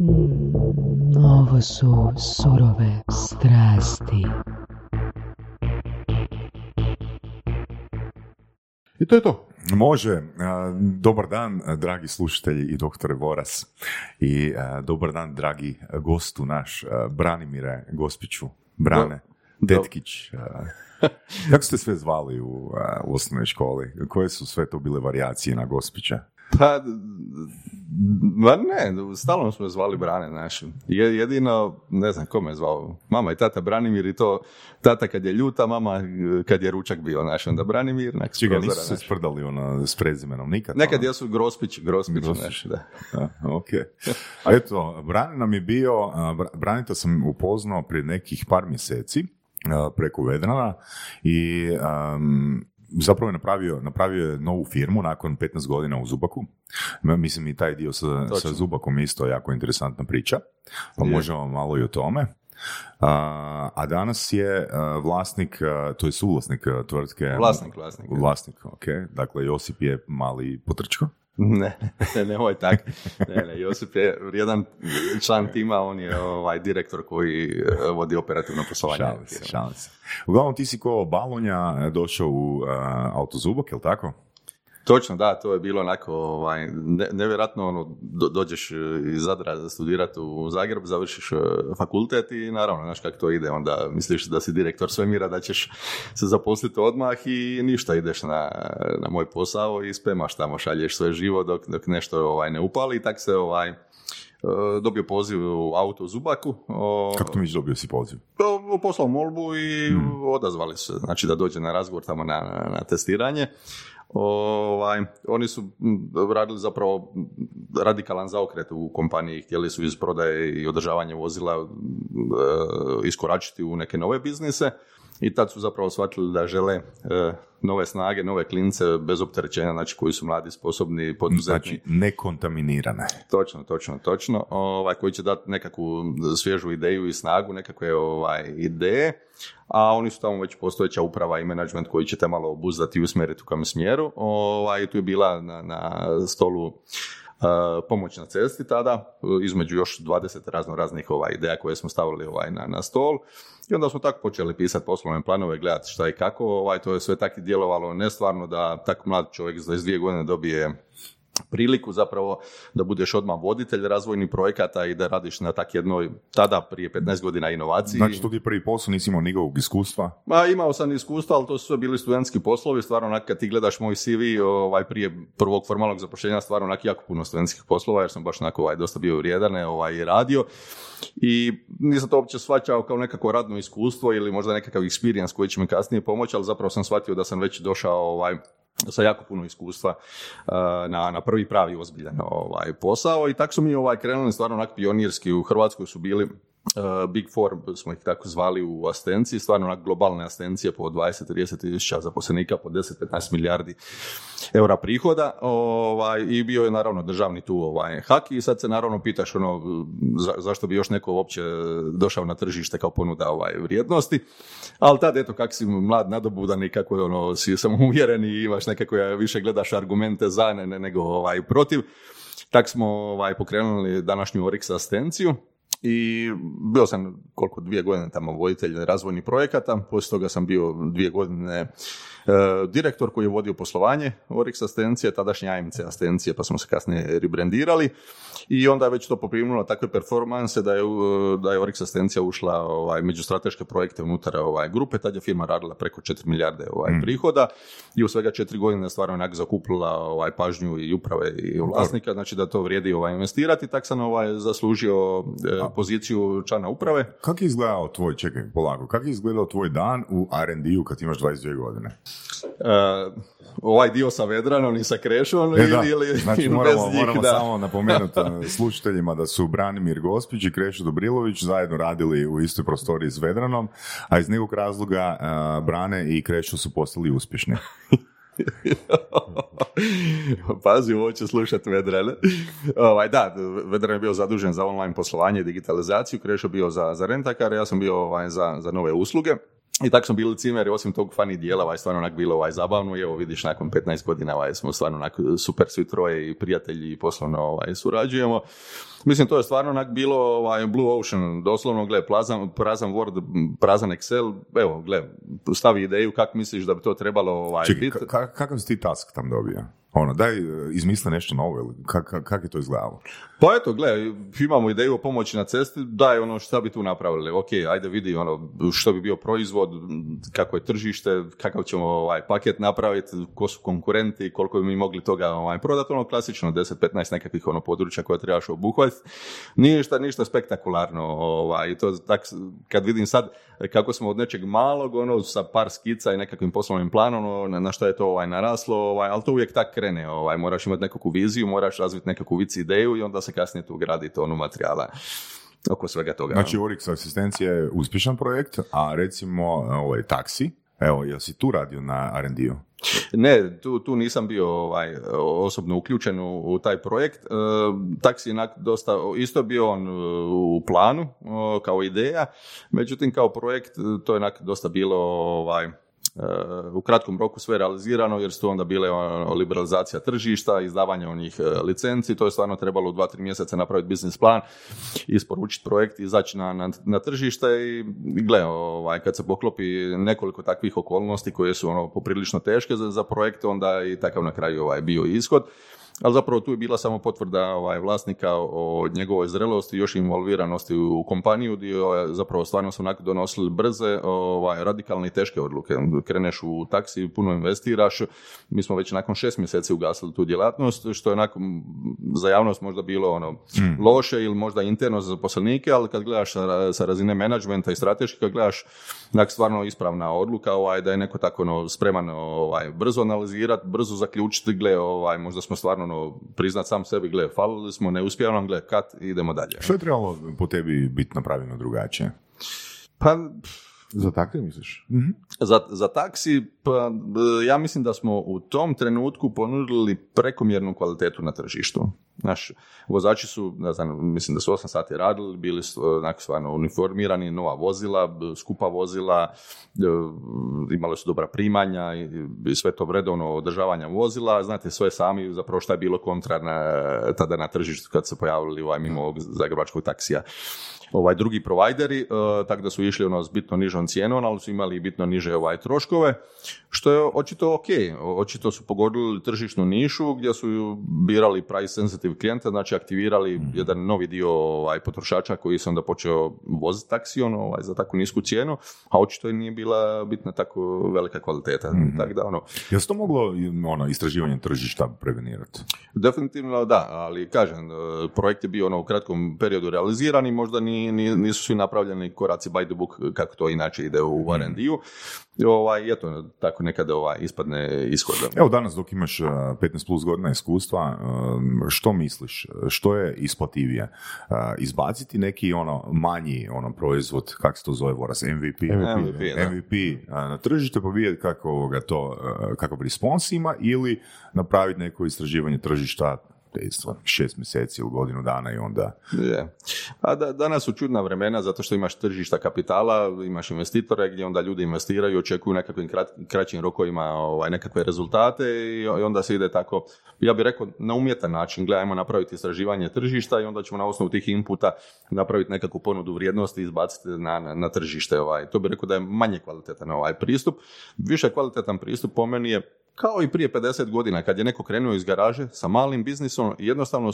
Mm, ovo su surove strasti. I to je to. Može. Dobar dan, dragi slušatelji i doktore Voras. I dobar dan, dragi gostu naš, Branimire Gospiću. Brane, Do- Tetkić. a. Kako ste sve zvali u, u osnovnoj školi? Koje su sve to bile varijacije na Gospića? Pa, ma ne, stalno smo je zvali Brane, znaš. Je- Jedino, ne znam, ko me je zvao, mama i tata Branimir i to, tata kad je ljuta, mama eh, kad je ručak bio, znaš, onda Branimir, nek Čega, nisu se sprdali ono, s prezimenom nikad? Nekad ono? jesu Grospić, Grospić, Grospić. znaš, da. Da, ok. A eto, Brane nam je bio, a, Bra- Branita sam upoznao prije nekih par mjeseci a, preko Vedrana i am, zapravo je napravio, napravio je novu firmu nakon 15 godina u Zubaku. Mislim i taj dio sa, sa. Zubakom isto jako interesantna priča, pa Je. možemo malo i o tome. A, a danas je vlasnik, to je suvlasnik tvrtke. Vlasnik, vlasnik. Vlasnik, ok. Dakle, Josip je mali potrčko. Ne, ne, nemoj tak. Ne, ne, Josip je jedan član tima, on je ovaj direktor koji eh, vodi operativno poslovanje. Šalim se, šalim se. Uglavnom, ti si ko balonja e, došao u a, autozubok, jel tako? Točno, da, to je bilo onako ovaj, ne, nevjerojatno, ono, do- dođeš eh, iz Zadra studirati u Zagreb, završiš eh, fakultet i naravno, znaš kako to ide, onda misliš da si direktor svemira, da ćeš se zaposliti odmah i ništa, ideš na, na moj posao i spemaš tamo, šalješ sve živo dok, dok nešto ovaj, ne upali i tak se ovaj, eh, dobio poziv u auto u Zubaku. Kako to mi dobio si poziv? to poslao molbu i odazvali se, znači da dođe na razgovor tamo na, na, na testiranje. Ovaj, oni su radili zapravo radikalan zaokret u kompaniji, htjeli su iz prodaje i održavanja vozila e, iskoračiti u neke nove biznise i tad su zapravo shvatili da žele e, nove snage, nove klince bez opterećenja, znači koji su mladi, sposobni, poduzetni. Znači, nekontaminirane. Točno, točno, točno. Ovaj, koji će dati nekakvu svježu ideju i snagu, nekakve ovaj, ideje, a oni su tamo već postojeća uprava i menadžment koji će te malo obuzdati i usmjeriti u kojem smjeru. Ovaj, tu je bila na, na stolu uh, pomoć na cesti tada, između još 20 razno raznih ovaj, ideja koje smo stavili ovaj, na, na stol. I onda smo tako počeli pisati poslovne planove, gledati šta i kako. Ovaj, to je sve tako djelovalo nestvarno da tako mlad čovjek za 22 godine dobije priliku zapravo da budeš odmah voditelj razvojnih projekata i da radiš na tak jednoj, tada prije 15 godina inovaciji. Znači, to ti prvi posao, nisi imao nikakvog iskustva. Ma, imao sam iskustva, ali to su sve bili studentski poslovi, stvarno onak kad ti gledaš moj CV ovaj, prije prvog formalnog zapošljenja, stvarno onak jako puno studentskih poslova, jer sam baš onako ovaj, dosta bio vrijedan ovaj, radio. I nisam to uopće shvaćao kao nekako radno iskustvo ili možda nekakav experience koji će mi kasnije pomoći, ali zapravo sam shvatio da sam već došao ovaj, sa jako puno iskustva na, na prvi pravi ozbiljan ovaj, posao i tako su mi ovaj, krenuli stvarno onak pionirski. U Hrvatskoj su bili Big Four, smo ih tako zvali u asistenciji, stvarno onak globalne asistencije po 20-30 tisuća zaposlenika, po 10-15 milijardi eura prihoda ovaj, i bio je naravno državni tu ovaj, hak i sad se naravno pitaš ono, za- zašto bi još neko uopće došao na tržište kao ponuda ovaj, vrijednosti, ali tad eto kak si mlad nadobudan i kako ono, si samouvjeren i imaš nekako više gledaš argumente za ne, ne- nego ovaj, protiv, tak smo ovaj, pokrenuli današnju Orix asistenciju i bio sam koliko dvije godine tamo voditelj razvojnih projekata, poslije toga sam bio dvije godine direktor koji je vodio poslovanje Orix asistencije, tadašnje AMC asistencije, pa smo se kasnije rebrandirali. I onda je već to poprimilo takve performanse da je, da je Orix asistencija ušla ovaj, među strateške projekte unutar ovaj, grupe, tad je firma radila preko 4 milijarde ovaj, prihoda i u svega četiri godine stvarno onak zakupila ovaj, pažnju i uprave i vlasnika, znači da to vrijedi ovaj, investirati, tak sam ovaj, zaslužio e, poziciju člana uprave. Kako je izgledao tvoj, čekaj, polako, kako je izgledao tvoj dan u R&D-u kad imaš 22 godine? E, ovaj dio sa Vedranom i sa Krešom E, ili, da. ili znači moramo, bez njih, moramo da. samo napomenuti e, slušateljima da su Branimir Gospić i Krešo Dobrilović zajedno radili u istoj prostoriji s Vedranom, a iz nekog razloga e, Brane i Krešo su postali uspješni. Pazi, ovo će slušati Vedran. ovaj, da, Vedran je bio zadužen za online poslovanje i digitalizaciju, Krešo bio za, za rentakar, ja sam bio ovaj, za, za nove usluge. I tako smo bili cimeri, osim tog fani dijela, ovaj, stvarno onak bilo ovaj, zabavno i evo vidiš nakon 15 godina ovaj, smo stvarno onak super svi troje i prijatelji i poslovno ovaj, surađujemo. Mislim, to je stvarno onak bilo ovaj, Blue Ocean, doslovno, gle, prazan, prazan Word, prazan Excel, evo, gle, stavi ideju kako misliš da bi to trebalo ovaj, biti. kakav si ti task tam dobio? Ono, daj, izmisle nešto novo, ili kak, kak je to izgledalo? Pa eto, gle, imamo ideju o pomoći na cesti, daj ono šta bi tu napravili, ok, ajde vidi ono što bi bio proizvod, kako je tržište, kakav ćemo ovaj paket napraviti, ko su konkurenti, koliko bi mi mogli toga ovaj, prodati, ono klasično 10-15 nekakvih ono područja koje trebaš obuhvatiti. Ništa, ništa spektakularno, ovaj, to tak, kad vidim sad kako smo od nečeg malog, ono, sa par skica i nekakvim poslovnim planom, ono, na, što je to ovaj, naraslo, ovaj, ali to uvijek tak krene, ovaj, moraš imati nekakvu viziju, moraš razviti nekakvu vici ideju i onda se kasnije tu gradi tonu materijala oko svega toga. Znači, Urix asistencija je uspješan projekt, a recimo ovaj, taksi, evo, jel si tu radio na R&D-u? Ne, tu, tu nisam bio ovaj, osobno uključen u, taj projekt. E, taksi je dosta, isto bio on e, u planu kao ideja, međutim kao projekt to je dosta bilo ovaj, u kratkom roku sve realizirano jer su onda bile ono, liberalizacija tržišta, izdavanje onih e, licenci, to je stvarno trebalo u dva, tri mjeseca napraviti biznis plan, isporučiti projekt, izaći na, na, na tržište i gle, ovaj, kad se poklopi nekoliko takvih okolnosti koje su ono poprilično teške za, za projekt, onda i takav na kraju ovaj, bio ishod ali zapravo tu je bila samo potvrda ovaj, vlasnika o njegovoj zrelosti, još involviranosti u kompaniju, gdje zapravo stvarno su onak donosili brze, ovaj, radikalne i teške odluke. Kreneš u taksi, puno investiraš, mi smo već nakon šest mjeseci ugasili tu djelatnost, što je onako za javnost možda bilo ono hmm. loše ili možda interno za zaposlenike, ali kad gledaš sa, sa razine menadžmenta i strateški, kad gledaš onak stvarno ispravna odluka, ovaj, da je neko tako ono, spreman ovaj, brzo analizirati, brzo zaključiti, gle, ovaj, možda smo stvarno ono, priznat sam sebi, gle, falili smo, ne uspijemo nam, gle, kat, idemo dalje. Što je trebalo po tebi biti napravljeno drugačije? Pa, za taksi misliš? mm Za, za taksi, pa ja mislim da smo u tom trenutku ponudili prekomjernu kvalitetu na tržištu. Naš, vozači su, ne znam, mislim da su 8 sati radili, bili su onako stvarno uniformirani, nova vozila, skupa vozila, e, imali su dobra primanja i sve to vredovno održavanja vozila. Znate sve sami zapravo šta je bilo kontra tada na tržištu kad se pojavili ovaj mimo ovog zagrebačkog taksija ovaj drugi provajderi, uh, tako da su išli ono s bitno nižom cijenom, ali su imali bitno niže ovaj troškove, što je očito ok. Očito su pogodili tržišnu nišu gdje su birali price sensitive klijente, znači aktivirali mhm. jedan novi dio ovaj, potrošača koji se onda počeo voziti taksi ono, ovaj, za takvu nisku cijenu, a očito je nije bila bitna tako velika kvaliteta. mm Tako da, ono... Je to moglo ono, istraživanje tržišta prevenirati? Definitivno da, ali kažem, uh, projekt je bio ono, u kratkom periodu realiziran i možda ni nisu svi napravljeni koraci by the book kako to inače ide u mhm. R&D-u. Ovaj, eto, tako nekada ovaj, ispadne ishod. Evo danas dok imaš 15 plus godina iskustva, što misliš, što je isplativije? Izbaciti neki ono manji ono proizvod, kako se to zove Voras, MVP, MVP, MVP, na tržište pa vidjeti kako to, kakav respons ima ili napraviti neko istraživanje tržišta prijateljstva, šest mjeseci ili godinu dana i onda... Je. A da, danas su čudna vremena zato što imaš tržišta kapitala, imaš investitore gdje onda ljudi investiraju, očekuju nekakvim kraćim rokovima ovaj, nekakve rezultate i onda se ide tako, ja bih rekao, na umjetan način. Gledajmo napraviti istraživanje tržišta i onda ćemo na osnovu tih inputa napraviti nekakvu ponudu vrijednosti i izbaciti na, na, na tržište. Ovaj. To bih rekao da je manje kvalitetan ovaj pristup. Više kvalitetan pristup po meni je kao i prije 50 godina kad je neko krenuo iz garaže sa malim biznisom jednostavno e,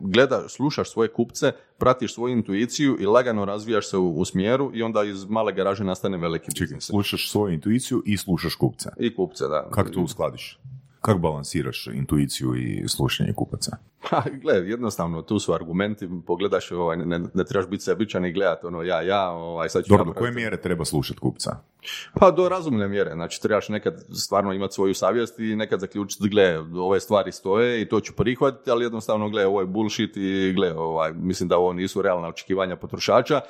gleda, slušaš svoje kupce, pratiš svoju intuiciju i lagano razvijaš se u, smjeru i onda iz male garaže nastane veliki biznis. Slušaš svoju intuiciju i slušaš kupce. I kupce, da. Kako to uskladiš? Kako balansiraš intuiciju i slušanje kupaca? Ha, gle, jednostavno, tu su argumenti, pogledaš, ovaj, ne, ne, trebaš biti sebičan i gledati ono ja, ja, ovaj, sad ću Dobro, do koje mjere treba slušati kupca? Pa do razumne mjere, znači trebaš nekad stvarno imati svoju savjest i nekad zaključiti, gle, ove stvari stoje i to ću prihvatiti, ali jednostavno, gle, ovo je bullshit i gle, ovaj, mislim da ovo nisu realna očekivanja potrošača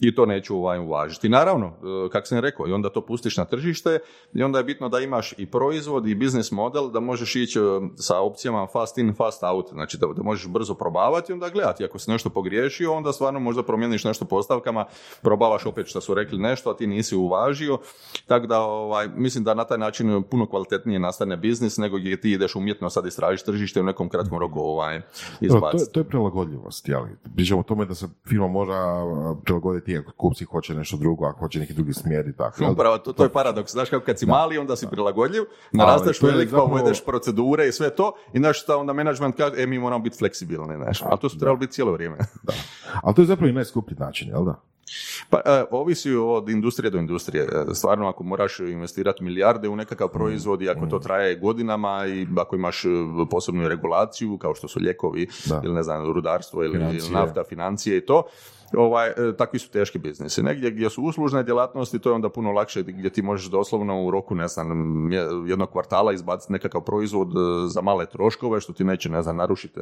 i to neću ovaj, uvažiti. Naravno, e, kako sam rekao, i onda to pustiš na tržište i onda je bitno da imaš i proizvod i biznis model da možeš ići e, sa opcijama fast in, fast out, znači da, da možeš brzo probavati i onda gledati. Ako si nešto pogriješio, onda stvarno možda promijeniš nešto postavkama, probavaš opet što su rekli nešto, a ti nisi uvažio. Tako da ovaj, mislim da na taj način puno kvalitetnije nastane biznis nego gdje ti ideš umjetno sad istražiš tržište u nekom kratkom roku ovaj, izbaciti. To, to je prilagodljivost, jel? Pričamo o tome da se firma mora prilagoditi ako kupci hoće nešto drugo, ako hoće neki drugi smjer i tako. Upravo, to, to je paradoks. Znaš kako kad si mali, onda si prilagodljiv, narasteš velik, pa uvedeš procedure i sve to, i znaš šta onda management kaže, e, mi moramo biti fleksibilni, znaš. A to su trebalo biti cijelo vrijeme. Da. Ali to je zapravo i najskuplji način, jel da? Pa e, ovisi od industrije do industrije. E, stvarno ako moraš investirati milijarde u nekakav mm. proizvod i ako to mm. traje godinama i ako imaš e, posebnu regulaciju kao što su ljekovi ili ne znam rudarstvo ili, ili nafta, financije i to, ovaj, e, takvi su teški biznisi. Negdje gdje su uslužne djelatnosti, to je onda puno lakše gdje ti možeš doslovno u roku, ne znam, jednog kvartala izbaciti nekakav proizvod e, za male troškove, što ti neće, ne znam, narušiti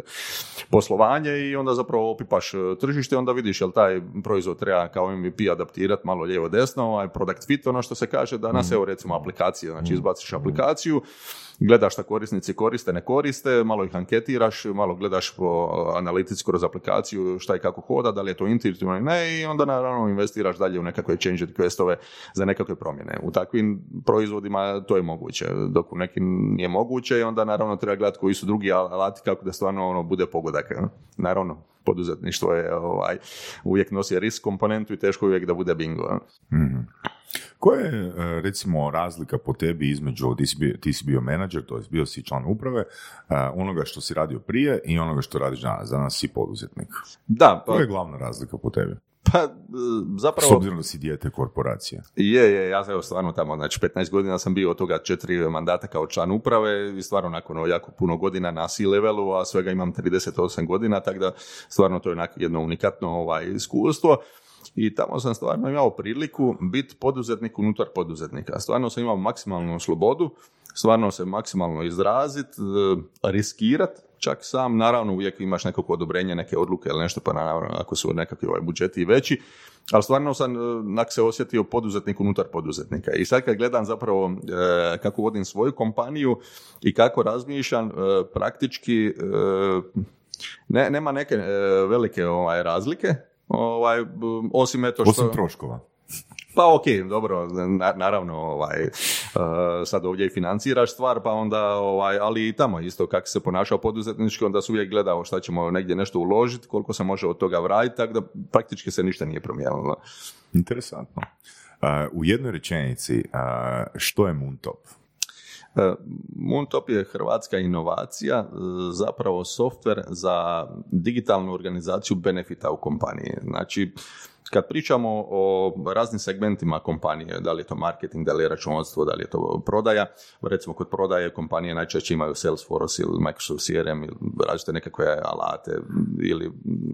poslovanje i onda zapravo opipaš e, tržište, onda vidiš jel taj proizvod treba kao MVP adaptirati malo lijevo desno, ovaj product fit, ono što se kaže danas, mm. evo recimo aplikacije, znači izbaciš aplikaciju, gledaš šta korisnici koriste, ne koriste, malo ih anketiraš, malo gledaš po analitici kroz aplikaciju šta i kako hoda, da li je to intuitivno ili ne i onda naravno investiraš dalje u nekakve change requestove za nekakve promjene. U takvim proizvodima to je moguće, dok u nekim nije moguće i onda naravno treba gledati koji su drugi alati kako da stvarno ono bude pogodak. Naravno, poduzetništvo je ovaj, uvijek nosi risk komponentu i teško uvijek da bude bingo. mm Koja je, e, recimo, razlika po tebi između, ti si bio, ti si bio menadžer, to je bio si član uprave, e, onoga što si radio prije i onoga što radiš danas, danas si poduzetnik? Da. Pa... Koja je glavna razlika po tebi? Pa, e, zapravo... S obzirom da si dijete korporacije. Je, je, ja sam stvarno tamo, znači 15 godina sam bio od toga četiri mandata kao član uprave i stvarno nakon jako puno godina na C-levelu, a svega imam 38 godina, tako da stvarno to je jedno unikatno ovaj, iskustvo i tamo sam stvarno imao priliku biti poduzetnik unutar poduzetnika. Stvarno sam imao maksimalnu slobodu, stvarno se maksimalno izraziti, e, riskirati, čak sam, naravno uvijek imaš nekako odobrenje, neke odluke ili nešto, pa naravno ako su nekakvi ovaj budžeti veći, ali stvarno sam e, nak se osjetio poduzetnik unutar poduzetnika. I sad kad gledam zapravo e, kako vodim svoju kompaniju i kako razmišljam, praktički ne, nema neke velike ovaj, razlike, Ovaj, osim eto što... Osim troškova. Pa ok, dobro, naravno, ovaj, uh, sad ovdje i financiraš stvar, pa onda, ovaj, ali i tamo isto kako se ponašao poduzetnički, onda su uvijek gledao šta ćemo negdje nešto uložiti, koliko se može od toga vratiti, tako da praktički se ništa nije promijenilo. Interesantno. Uh, u jednoj rečenici, uh, što je Moontop? Moontop je hrvatska inovacija, zapravo softver za digitalnu organizaciju benefita u kompaniji. Znači, kad pričamo o raznim segmentima kompanije, da li je to marketing, da li je računovodstvo, da li je to prodaja, recimo kod prodaje kompanije najčešće imaju Salesforce ili Microsoft CRM ili različite nekakve alate ili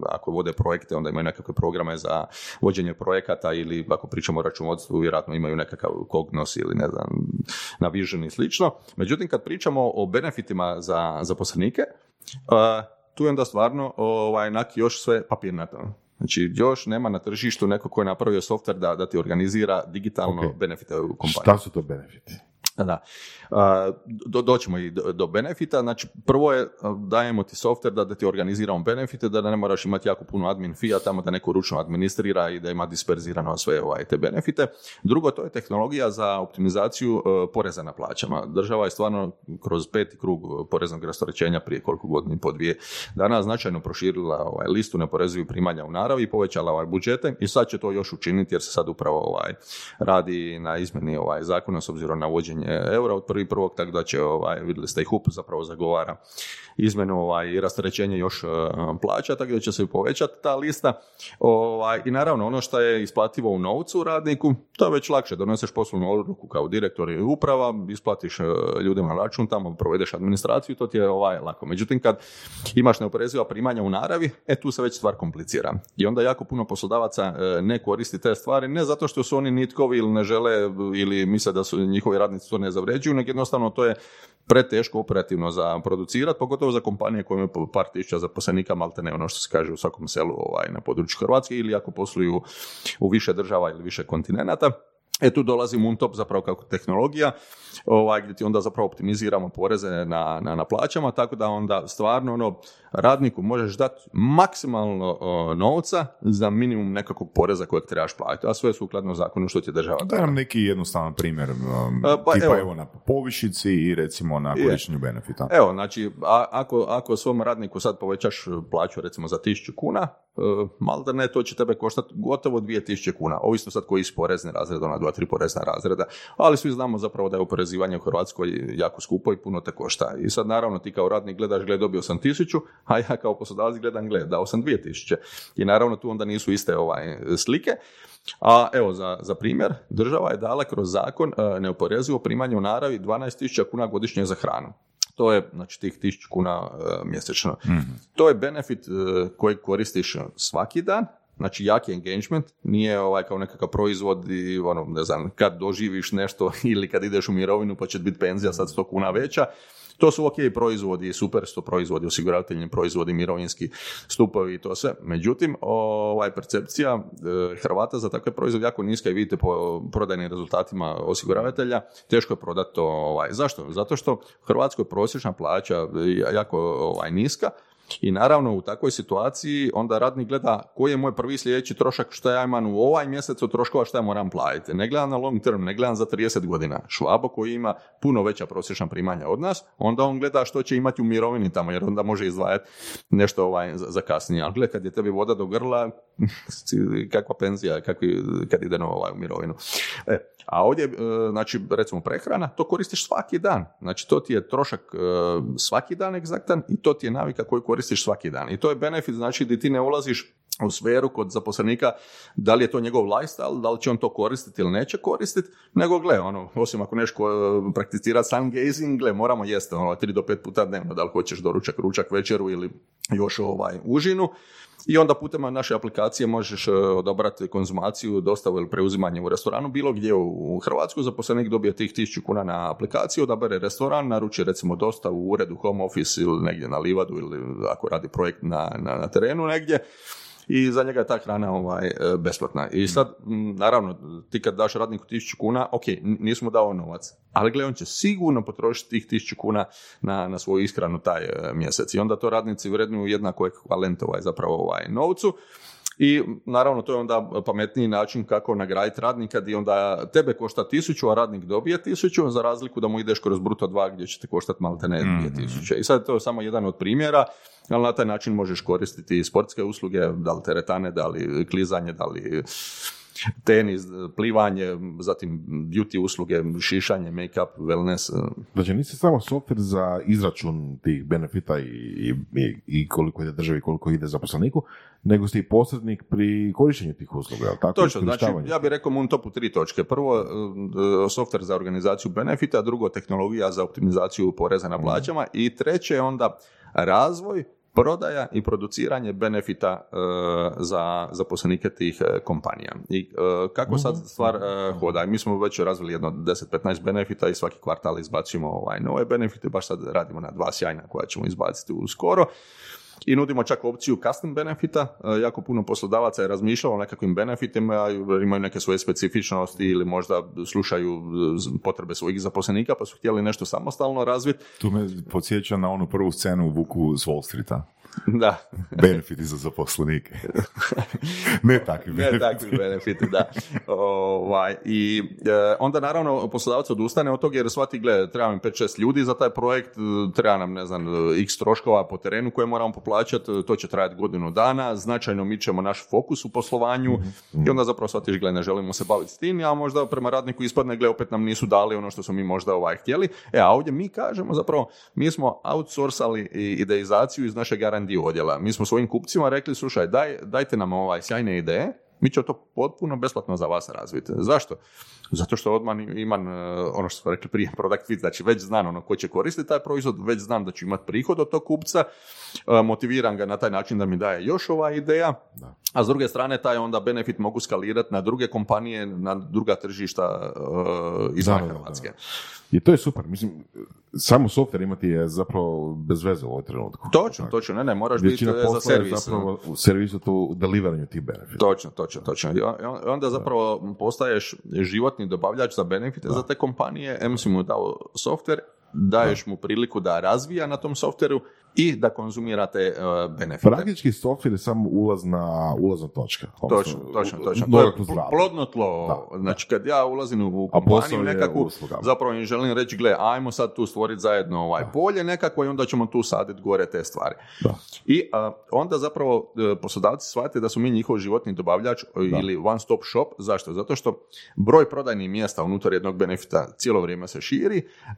ako vode projekte onda imaju nekakve programe za vođenje projekata ili ako pričamo o računovodstvu vjerojatno imaju nekakav Cognos ili ne znam na Vision i slično. Međutim kad pričamo o benefitima za zaposlenike, tu je onda stvarno ovaj, još sve papirnato. Znači, još nema na tržištu neko ko je napravio softver da, da ti organizira digitalno okay. benefite u kompaniji. Šta su to benefiti? Da. Do, doćemo i do, benefita. Znači, prvo je, dajemo ti softver da, da ti organiziramo benefite, da ne moraš imati jako puno admin fija tamo da neko ručno administrira i da ima disperzirano sve ovaj, te benefite. Drugo, to je tehnologija za optimizaciju e, poreza na plaćama. Država je stvarno kroz peti krug poreznog rastorećenja prije koliko godina po dvije dana značajno proširila ovaj, listu neporezivih primanja u naravi povećala ovaj budžete i sad će to još učiniti jer se sad upravo ovaj, radi na izmjeni ovaj, zakona s obzirom na uvođenje eura od prvi prvog, tako da će, ovaj, vidjeli ste i HUP zapravo zagovara izmenu ovaj, rasterećenje još uh, plaća, tako da će se povećati ta lista. Ovaj, I naravno, ono što je isplativo u novcu radniku, to je već lakše. Doneseš poslovnu odluku kao direktor i uprava, isplatiš uh, ljudima račun, tamo provedeš administraciju, to ti je ovaj, lako. Međutim, kad imaš neoporeziva primanja u naravi, e tu se već stvar komplicira. I onda jako puno poslodavaca uh, ne koristi te stvari, ne zato što su oni nitkovi ili ne žele ili misle da su njihovi radnici to ne zavređuju, nego jednostavno to je preteško operativno za producirati, pogotovo za kompanije koje imaju par tisuća zaposlenika, malte ne ono što se kaže u svakom selu ovaj, na području Hrvatske ili ako posluju u više država ili više kontinenata. E tu dolazi Muntop zapravo kako tehnologija, ovaj, gdje ti onda zapravo optimiziramo poreze na, na, na plaćama, tako da onda stvarno ono, radniku možeš dati maksimalno o, novca za minimum nekakvog poreza kojeg trebaš platiti, a sve sukladno zakonu što ti je država. Daj nam neki jednostavan primjer, um, E, pa tipa evo. evo, na povišici i recimo na Je. korištenju benefita. Evo, znači, a, ako, ako svom radniku sad povećaš plaću recimo za 1000 kuna, e, malda ne, to će tebe koštati gotovo 2000 kuna, ovisno sad koji su porezne razrede, ona dva, tri porezna razreda, ali svi znamo zapravo da je oporezivanje u Hrvatskoj jako skupo i puno te košta. I sad naravno ti kao radnik gledaš, gle, dobio sam 1000, a ja kao poslodavac gledam, gle, dao sam 2000. I naravno tu onda nisu iste ovaj, slike. A evo, za, za primjer, država je dala kroz zakon e, neoporezivo primanje u naravi 12.000 kuna godišnje za hranu. To je, znači, tih 1000 kuna e, mjesečno. To je benefit e, koji koristiš svaki dan, znači jaki engagement, nije ovaj kao nekakav proizvod i ono, ne znam, kad doživiš nešto ili kad ideš u mirovinu pa će biti penzija sad 100 kuna veća, to su ok proizvodi, super su to proizvodi, osiguravateljni proizvodi, mirovinski stupovi i to sve. Međutim, ovaj percepcija e, Hrvata za takve proizvode jako niska i vidite po prodajnim rezultatima osiguravatelja, teško je prodati to. Ovaj. Zašto? Zato što u Hrvatskoj prosječna plaća jako ovaj, niska, i naravno u takvoj situaciji onda radnik gleda koji je moj prvi sljedeći trošak što ja imam u ovaj mjesec od troškova što ja moram platiti. Ne gledam na long term, ne gledam za 30 godina. Švabo koji ima puno veća prosječna primanja od nas, onda on gleda što će imati u mirovini tamo jer onda može izdvajati nešto ovaj za, kasnije. Ali gled kad je tebi voda do grla, kakva penzija kakvi, kad ide na ovaj mirovinu. E, a ovdje, e, znači, recimo prehrana, to koristiš svaki dan. Znači, to ti je trošak e, svaki dan egzaktan i to ti je navika koju koristiš svaki dan. I to je benefit, znači, di ti ne ulaziš u sferu kod zaposlenika, da li je to njegov lifestyle, da li će on to koristiti ili neće koristiti, nego gle, ono, osim ako nešto prakticira sun gazing, gle, moramo jesti ono, tri do pet puta dnevno, da li hoćeš doručak, ručak, večeru ili još ovaj užinu. I onda putem naše aplikacije možeš e, odabrati konzumaciju, dostavu ili preuzimanje u restoranu, bilo gdje u Hrvatsku, zaposlenik dobije tih 1000 kuna na aplikaciju, odabere restoran, naruči recimo dostavu u uredu, home office ili negdje na livadu ili ako radi projekt na, na, na terenu negdje i za njega je ta hrana ovaj, e, besplatna. I sad, m, naravno, ti kad daš radniku 1000 kuna, ok, nismo dao novac, ali gle, on će sigurno potrošiti tih 1000 kuna na, na svoju ishranu taj e, mjesec. I onda to radnici vrednuju jednako ekvivalent ovaj, zapravo ovaj, novcu. I naravno to je onda pametniji način kako nagraditi radnika gdje onda tebe košta tisuću, a radnik dobije tisuću, za razliku da mu ideš kroz bruto dva gdje će te koštati malte ne dvije tisuće. I sad to je samo jedan od primjera, ali na taj način možeš koristiti sportske usluge, da li teretane, da li klizanje, da li tenis, plivanje, zatim beauty usluge, šišanje, make-up, wellness. Znači nisi samo software za izračun tih benefita i, i, i- koliko ide državi, koliko ide zaposleniku, nego si i posrednik pri korištenju tih usluga, jel tako? Točno, znači ja bih rekao mun topu tri točke. Prvo, e, software za organizaciju benefita, drugo, tehnologija za optimizaciju poreza na plaćama i treće onda razvoj, prodaja i produciranje benefita e, za zaposlenike tih e, kompanija. I e, kako sad stvar e, hoda? Mi smo već razvili jedno 10-15 benefita i svaki kvartal izbacimo ovaj nove benefite, baš sad radimo na dva sjajna koja ćemo izbaciti uskoro. I nudimo čak opciju custom benefita. E, Jako puno poslodavaca je razmišljalo o nekakvim benefitima, imaju neke svoje specifičnosti ili možda slušaju e, potrebe svojih zaposlenika pa su htjeli nešto samostalno razviti. Tu me podsjeća na onu prvu scenu u Vuku s Wall Streeta. Da, Benefiti za zaposlenike. ne takvi ne benefiti. takvi benefiti, da. Ovaj, I e, onda naravno poslodavac odustane od toga jer shvati, gle, treba mi 5-6 ljudi za taj projekt, e, treba nam, ne znam, e, x troškova po terenu koje moramo poplaćati, to će trajati godinu dana, značajno mičemo naš fokus u poslovanju i onda zapravo shvatiš, gle, ne želimo se baviti s tim, a možda prema radniku ispadne, gle, opet nam nisu dali ono što smo mi možda ovaj htjeli. E, a ovdje mi kažemo zapravo, mi smo outsourcali ideizaciju iz našeg R&D odjela. Mi smo svojim kupcima rekli, slušaj, daj, dajte nam ovaj sjajne ideje, mi ćemo to potpuno besplatno za vas razviti. Zašto? Zato što odmah imam e, ono što smo rekli prije, product fit, znači već znam ono ko će koristiti taj proizvod, već znam da ću imati prihod od tog kupca, e, motiviram ga na taj način da mi daje još ova ideja, a s druge strane taj onda benefit mogu skalirati na druge kompanije, na druga tržišta e, izvan Da, da, da. I to je super. Mislim, samo software imati je zapravo bez veze u ovom trenutku. Točno, točno, ne, ne, moraš biti Većina e, za posla je servis. zapravo u servisu tu deliveranju tih benefita. Točno, točno, točno. I on- i onda zapravo postaješ životni dobavljač za benefite za te kompanije, em si mu dao software, daješ mu priliku da razvija na tom softveru i da konzumirate uh, benefite. Praktički software je samo ulazna, ulazna točka. Točno, točno, točno. To je plodno tlo. Znači, kad ja ulazim u kompaniju nekakvu, zapravo im želim reći, gle, ajmo sad tu stvoriti zajedno ovaj polje nekako i onda ćemo tu saditi gore te stvari. Da. I a, onda zapravo e, poslodavci shvate da smo mi njihov životni dobavljač e, ili one stop shop. Zašto? Zato što broj prodajnih mjesta unutar jednog benefita cijelo vrijeme se širi. E,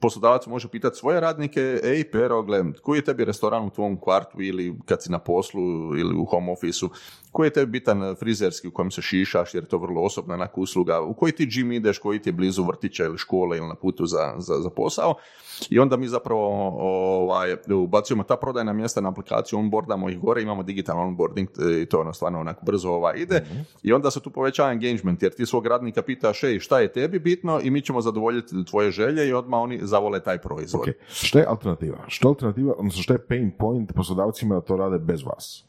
poslodavac može pitati svoje radnike, ej pero, gle, koji je tebi restoran u tvom kvartu ili kad si na poslu ili u home officeu, koji je tebi bitan frizerski u kojem se šišaš jer je to vrlo osobna neka usluga, u koji ti gym ideš, koji ti je blizu vrtića ili škole ili na putu za, za, za posao. I onda mi zapravo ovaj, ubacujemo ta prodajna mjesta na aplikaciju, onboardamo ih gore, imamo digitalni onboarding e, i to ono stvarno onako brzo ovaj, ide. I onda se tu povećava engagement jer ti svog radnika pitaš, ej, šta je tebi bitno i mi ćemo zadovoljiti tvoje želje i odmah oni zavole taj proizvod. Ok, Što je alternativa? Što je alternativa, odnosno što je pain point poslodavcima da to rade bez vas?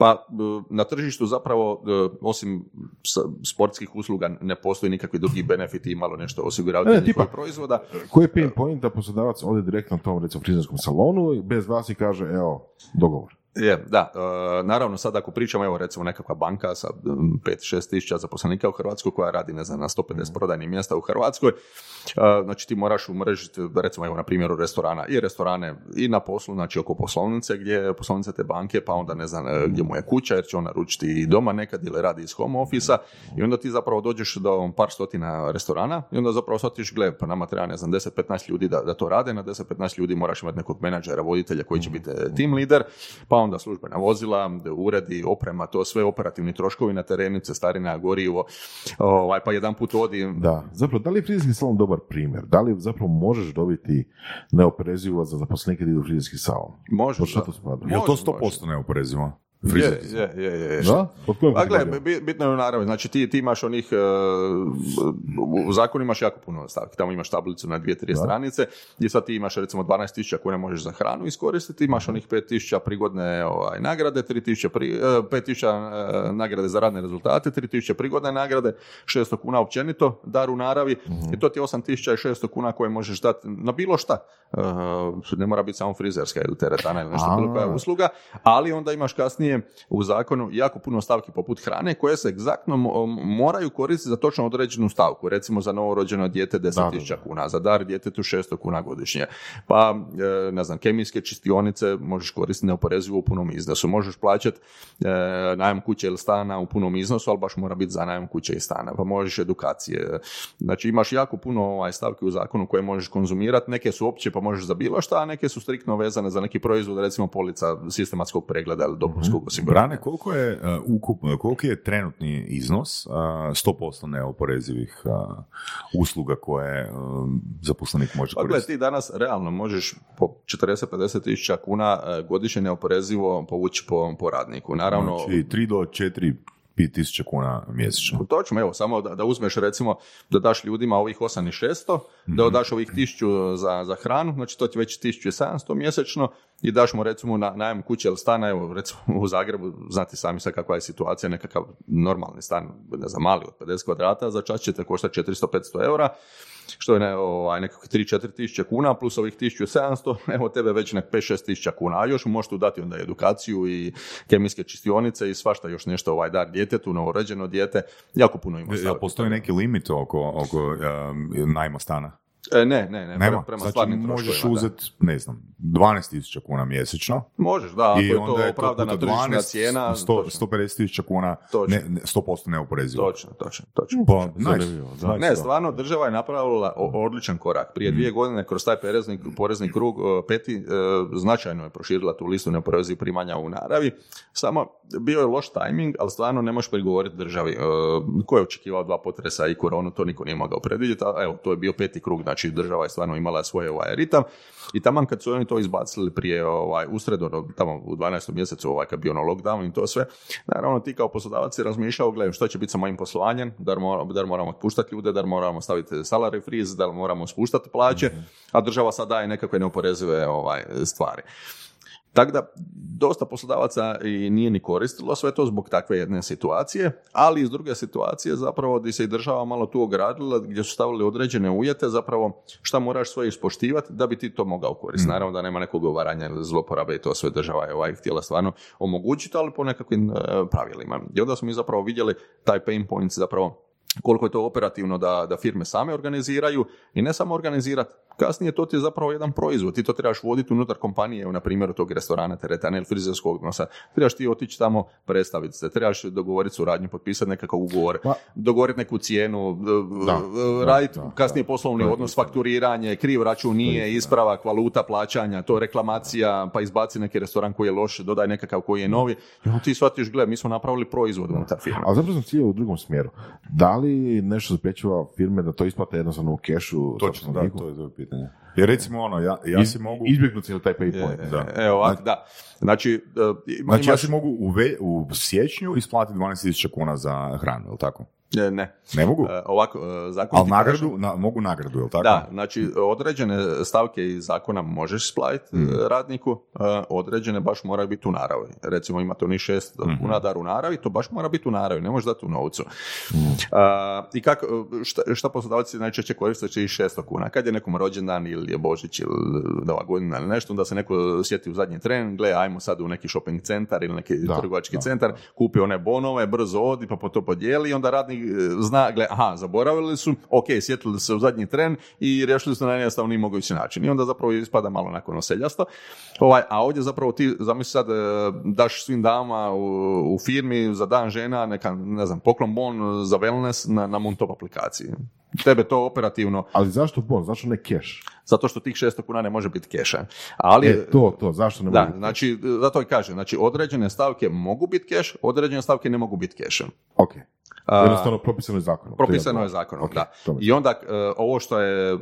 Pa e, na tržištu zapravo e, osim sportskih usluga ne postoji nikakvi drugi benefiti i malo nešto Ne, osiguravatelji tipa- proizvoda. Koji je pain point da poslodavac ode direktno tom recimo frizerskom salonu i bez vas i kaže evo, dogovor. Je, da, e, naravno sad ako pričamo, evo recimo nekakva banka sa 5-6 tisuća zaposlenika u Hrvatskoj koja radi, ne znam, na 150 prodajnih mjesta u Hrvatskoj, e, znači ti moraš umrežiti, recimo evo na primjeru restorana, i restorane i na poslu, znači oko poslovnice gdje je poslovnice te banke, pa onda ne znam e, gdje mu je kuća jer će on naručiti i doma nekad ili radi iz home office i onda ti zapravo dođeš do par stotina restorana i onda zapravo shvatiš, gle, pa nama treba, ne znam, 10-15 ljudi da, da to rade, na 10-15 ljudi moraš imati nekog menadžera, voditelja koji će biti e, team leader, pa onda službena vozila, uredi, oprema, to sve operativni troškovi na terenu, cestarina, gorivo, ovaj, pa jedan put odi, Da, zapravo, da li je frizerski salon dobar primjer? Da li zapravo možeš dobiti neoporezivo za zaposlenike da idu u frizerski salon? može, Po što da. to spada? Je li to Može, 100% neoporezivo? Je, je, je, je. Da? Bi- bitno je u naravi, znači ti, ti imaš onih, e, u zakonu imaš jako puno stavki, tamo imaš tablicu na dvije, tri stranice i sad ti imaš recimo 12.000 kuna možeš za hranu iskoristiti, imaš onih 5.000 prigodne ovaj, nagrade, 3.000 pri, e, 5.000 e, nagrade za radne rezultate, 3.000 prigodne nagrade, 600 kuna općenito, dar u naravi i to ti je 8.600 kuna koje možeš dati na bilo šta. E, ne mora biti samo frizerska ili teretana ili nešto bilo koja usluga, ali onda imaš kasnije u zakonu jako puno stavki poput hrane koje se egzaktno mo- moraju koristiti za točno određenu stavku. Recimo za novorođeno dijete 10.000 da. kuna, za dar djetetu 600 kuna godišnje. Pa, e, ne znam, kemijske čistionice možeš koristiti neoporezivo u punom iznosu. Možeš plaćati e, najam kuće ili stana u punom iznosu, ali baš mora biti za najam kuće i stana. Pa možeš edukacije. Znači imaš jako puno ovaj, stavki u zakonu koje možeš konzumirati. Neke su opće pa možeš za bilo šta, a neke su striktno vezane za neki proizvod, recimo polica sistematskog pregleda ili dopunskog osiguranja. Brane, koliko je, uh, ukup, koliki je trenutni iznos uh, 100% neoporezivih uh, usluga koje um, zaposlenik može Pa koristiti? ti danas realno možeš po 40-50 tisuća kuna e, godišnje neoporezivo povući po, po radniku. Naravno, Znači 3 do 4 5 tisuća kuna mjesečno. Točno, evo, samo da, da uzmeš recimo da daš ljudima ovih 8600, Mhm. da daš ovih 1000 za, za hranu, znači to ti već 1700 mjesečno i daš mu recimo na najam kuće ili stana, evo recimo u Zagrebu, znate sami sad kakva je situacija, nekakav normalni stan, ne znam, mali od 50 kvadrata, za čas će te koštati 400-500 eura, što je ne, ovaj, nekakvih 3-4 tisuće kuna, plus ovih 1700, evo tebe već nek 5-6 tisuća kuna, a još mu možeš tu dati onda edukaciju i kemijske čistionice i svašta još nešto ovaj dar djetetu, novorođeno dijete, jako puno ima stavki. postoji neki limit oko, oko um, najma stana? E, ne, ne, ne, Nema. pre- prema znači stvarnim možeš uzeti, ne znam, 12 tisuća kuna mjesečno. Možeš, da, ako I je onda to je to opravdana puta tržišna 12, cijena. 100, točno, 150 tisuća kuna, Točno. ne, ne, 100% neoporezivo. točno, točno, točno. Pa, nice. Zanimljivo, da. Ne, stvarno država je napravila o- odličan korak. Prije dvije godine kroz taj porezni, porezni krug e, peti e, značajno je proširila tu listu neoporezivih primanja u naravi. Samo bio je loš tajming, ali stvarno ne možeš prigovoriti državi. E, ko je očekivao dva potresa i koronu, to niko nije mogao predvidjeti, a evo, to je bio peti krug, znači znači država je stvarno imala svoje ovaj ritam i taman kad su oni to izbacili prije ovaj, usred, ono, tamo u 12. mjesecu ovaj, kad bio ono lockdown i to sve, naravno ti kao poslodavac si razmišljao, gledaj, što će biti sa mojim poslovanjem, da li moramo, da li moramo otpuštati ljude, da li moramo staviti salary freeze, da li moramo spuštati plaće, a država sad daje nekakve neoporezive ovaj, stvari. Tako da, dosta poslodavaca i nije ni koristilo sve to zbog takve jedne situacije, ali iz druge situacije zapravo gdje se i država malo tu ogradila, gdje su stavili određene uvjete, zapravo šta moraš sve ispoštivati da bi ti to mogao koristiti. Mm. Naravno da nema nekog ugovaranja ili zloporabe i to sve država je ovaj htjela stvarno omogućiti, ali po nekakvim e, pravilima. I onda smo mi zapravo vidjeli taj pain point zapravo koliko je to operativno da, da firme same organiziraju i ne samo organizirati, kasnije to ti je zapravo jedan proizvod, ti to trebaš voditi unutar kompanije, na primjer tog restorana, teretana ili frizerskog odnosa, trebaš ti otići tamo predstaviti se, trebaš dogovoriti suradnju, potpisati nekakav ugovor, Pa- dogovoriti neku cijenu, Da, da, raditi da, kasnije da. poslovni To je odnos, fakturiranje, kriv račun nije, ispravak, valuta, plaćanja, to reklamacija, pa izbaci neki restoran koji je loš, dodaj nekakav koji je novi, i onda ti shvatiš, gle, mi smo napravili proizvod unutar firme. Ali zapravo sam ciljao u drugom smjeru. Da li nešto zapriječava firme da to isplate jednostavno u kešu? Točno, da, je to je pitanje. Jer recimo ono, ja, ja si Iz- mogu... Izbjegnuti cijeli taj pay point. Da. Evo ovako, da. Znači, e, ima- Znači ja imaš- si mogu u, ve, u siječnju isplatiti 12.000 kuna za hranu, jel tako? E, ne. Ne mogu? E, ovako, e, zakon Ali kaže- nagradu, na, mogu nagradu, jel tako? Da, znači određene stavke iz zakona možeš isplatiti Mm. radniku, određene baš moraju biti u naravi. Recimo imate oni šest Mhm. kuna dar u naravi, to baš mora biti u naravi, ne možeš dati u novcu. Mm. A, I kako, šta, šta poslodavci najčešće koriste će i 600 kuna. Kad je nekom rođendan ili je Božić ili Nova godina ili nešto, onda se neko sjeti u zadnji tren, gle, ajmo sad u neki shopping centar ili neki Da, trgovački da, centar, kupi one bonove, brzo odi pa po to podijeli onda radnik e, zna, gle, aha, zaboravili su, ok, sjetili se u zadnji tren i riješili su na najjednostavniji mogući način. I onda zapravo ispada malo nakon oseljasto. Ovaj, a ovdje zapravo ti, zamisli sad, e, daš svim dama u, u firmi za dan žena, neka, ne znam, poklon bon za wellness na, na Moontop aplikaciji. Tebe to operativno, Ali zašto bon? Zašto ne cash? zato što tih 600 kuna ne može biti keša. Ali, E, to, to, zašto ne da, može? znači, zato i kažem, znači, određene stavke mogu biti keš, određene stavke ne mogu biti kešem. Ok. Jednostavno propisano je zakonom. Propisano je zakonom, Ok, da. I onda e, ovo što je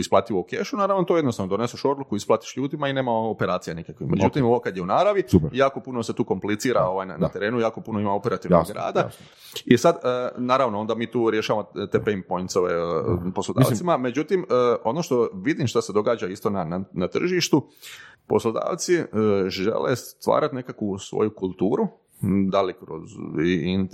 isplativo u kešu, naravno to je jednostavno, doneseš odluku, isplatiš ljudima i nema operacija nikakvih. Međutim, ovo kad je u naravi, Super. jako puno se tu komplicira ovaj, na, na terenu, jako puno ima operativnog Jasno, rada. jasno. I sad, e, naravno, onda mi tu rješavamo te pain pointsove e, poslodavcima. Međutim, e, ono što vidim što se događa isto na, na, na tržištu, poslodavci žele stvarati nekakvu svoju kulturu, da li kroz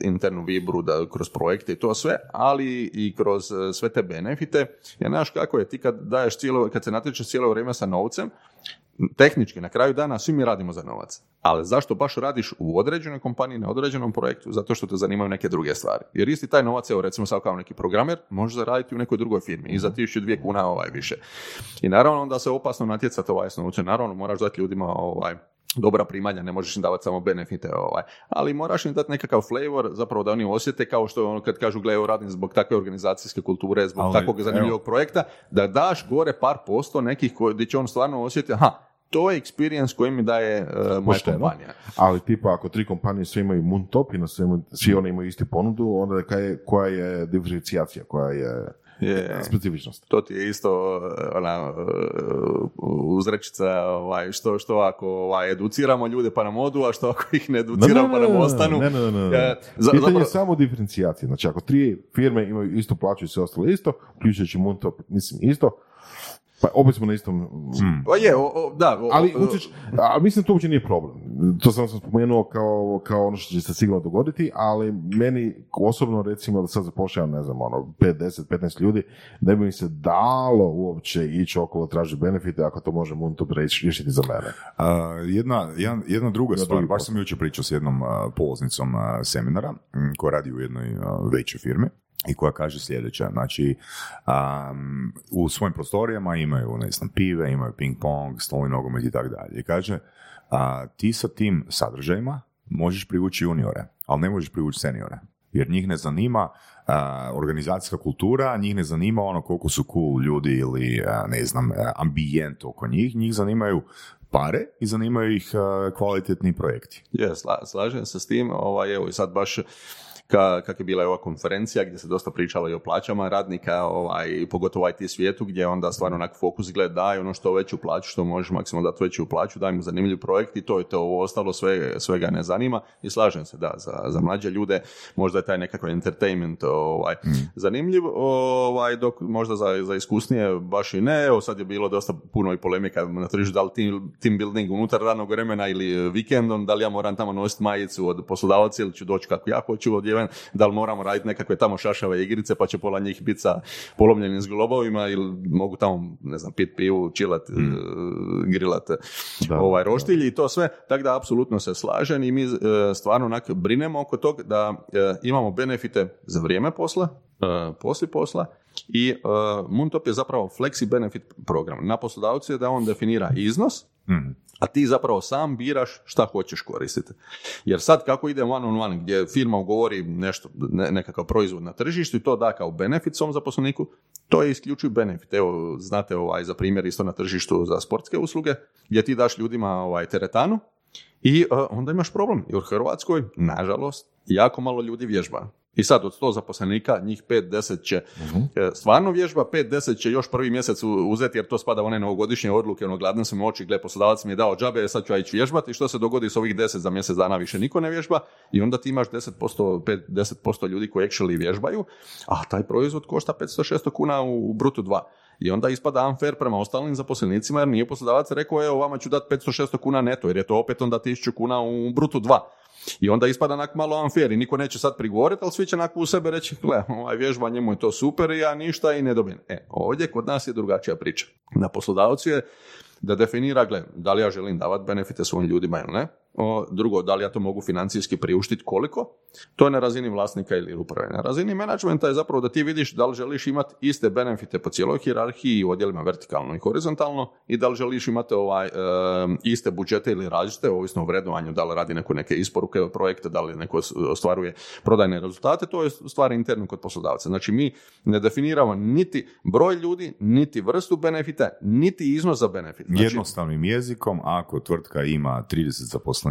internu vibru, da kroz projekte i to sve, ali i kroz e, sve te benefite. Jer znaš kako je, ti kad daješ cijelo, kad se natječeš cijelo vrijeme sa novcem, tehnički, na kraju dana svi mi radimo za novac. Ali zašto baš radiš u određenoj kompaniji, na određenom projektu? Zato što te zanimaju neke druge stvari. Jer isti taj novac, evo recimo sad kao neki programer, može zaraditi u nekoj drugoj firmi i za 1002 kuna ovaj više. I naravno onda se opasno natjecati ovaj s novcem. Naravno moraš dati ljudima ovaj dobra primanja, ne možeš im davati samo benefite, ovaj. ali moraš im dati nekakav flavor, zapravo da oni osjete kao što ono kad kažu gle, evo radim zbog takve organizacijske kulture, zbog Ali, takvog zanimljivog projekta, da daš gore par posto nekih koji, gdje će on stvarno osjetiti, aha, to je experience koji mi daje uh, moja Pošteno. kompanija. Ali tipa ako tri kompanije sve imaju Moon Top i na svemu, svi oni imaju isti ponudu, onda kaj je, koja je diferencijacija, koja je Je. specifičnost? To ti je isto uh, ona uh, uzrečica ovaj, što, što ako ovaj, educiramo ljude pa nam odu, a što ako ih ne educiramo pa nam ostanu. Ne, ne, ne, ne, za- Pitanje zapravo- je samo diferencijacije. Znači, ako tri firme imaju isto plaću i sve ostalo isto, uključujući Moontop, mislim isto, pa opet smo na istom... Hmm. Pa je, o, o, da. o- Ali, o- utjeć, a mislim da to uopće nije problem. To sam sam spomenuo kao, kao ono što će se sigurno dogoditi, ali meni osobno recimo da sad zapošljavam, ne znam, ono, 5, 10, 15 ljudi, ne bi mi se dalo uopće ići okolo tražiti benefite ako to može Moontop riješiti za mene. A, jedna, jedan- jedna druga Jedna stvar, baš sam jučer pričao s jednom a, polaznicom a, seminara m, koja radi u jednoj a, većoj firmi i koja kaže sljedeće, znači am, u svojim prostorijama imaju, ne znam, pive, imaju ping pong, stolni nogomet i tako dalje. I kaže, a, ti sa tim sadržajima možeš privući juniore, ali ne možeš privući seniore. Jer njih ne zanima a, organizacijska kultura, njih ne zanima ono koliko su cool ljudi ili a, ne znam, ambijent oko njih, njih zanimaju pare i zanimaju ih kvalitetni projekti. Je, sla- slažem se s tim, ovaj, evo i sad baš ka, kak je bila i ova konferencija gdje se dosta pričalo i o plaćama radnika, ovaj, pogotovo IT svijetu gdje onda stvarno onak fokus gleda daj ono što veću plaću, što možeš maksimalno dati veću plaću, daj mu zanimljiv projekt i to je to, ovo ostalo sve, svega ne zanima. I slažem se da, za, za mlađe ljude možda je taj nekakav entertainment ovaj, zanimljiv, ovaj, dok možda za, za iskusnije baš i ne, evo sad je bilo dosta puno i polemika na tržištu, da li team, team building unutar radnog vremena ili vikendom, da li ja moram tamo nositi majicu od poslodavaca ili ću doći kako ja hoću odjeven, da li moramo raditi nekakve tamo šašave igrice pa će pola njih biti sa polomljenim zglobovima ili mogu tamo, ne znam, pit pivu, čilat, mm. grilat Da, ovaj, roštilj i to sve, tako da apsolutno se slažem i mi e, stvarno onak brinemo oko tog da e, imamo benefite za vrijeme posla, poslije posla i e, Moontop je zapravo flexi benefit program. Na poslodavcu je da on definira iznos, Mhm. a ti zapravo sam biraš šta hoćeš koristiti. Jer sad kako ide one on one, gdje firma ugovori nešto, ne, nekakav proizvod na tržištu i to da kao benefit svom zaposleniku, to je isključiv benefit. Evo, znate ovaj, za primjer isto na tržištu za sportske usluge, gdje ti daš ljudima ovaj, teretanu i e, onda imaš problem. Jer u Hrvatskoj, nažalost, jako malo ljudi vježba. I sad od 100 zaposlenika, njih 5-10 će e, stvarno vježba, 5-10 će još prvi mjesec uzeti jer to spada u one novogodišnje odluke, ono gladno sam u oči, gle poslodavac mi je dao džabe, sad ću ja ići vježbati i što se dogodi s ovih 10 za mjesec dana više niko ne vježba i onda ti imaš 10%, 5, 10% ljudi koji actually vježbaju, a taj proizvod košta 500-600 kuna u, u brutu 2. I onda ispada unfair prema ostalim zaposlenicima jer nije poslodavac rekao evo vama ću dati 500-600 kuna neto jer je to opet onda 1000 kuna u brutu 2. I onda ispada onak malo unfair i niko neće sad prigovoriti, ali svi će onako u sebe reći, gle, ovaj vježba njemu je to super i ja ništa i ne dobijem. E, ovdje kod nas je drugačija priča. Na poslodavcu je da definira, gle, da li ja želim davati benefite svojim ljudima ili ne. O, drugo, da li ja to mogu financijski priuštiti koliko. To je na razini vlasnika ili uprave. Na razini menadžmenta je zapravo da ti vidiš da li želiš imati iste benefite po cijeloj hijerarhiji i odjelima vertikalno i horizontalno i da li želiš imati ovaj, e, iste budžete ili različite, ovisno o vrednovanju, da li radi neko neke isporuke projekte, da li neko ostvaruje prodajne rezultate, to je stvar interno kod poslodavca. Znači mi ne definiramo niti broj ljudi, niti vrstu benefita, niti iznos za benefit. Znači, Jednostavnim jezikom, ako tvrtka ima 30 zaposlenika,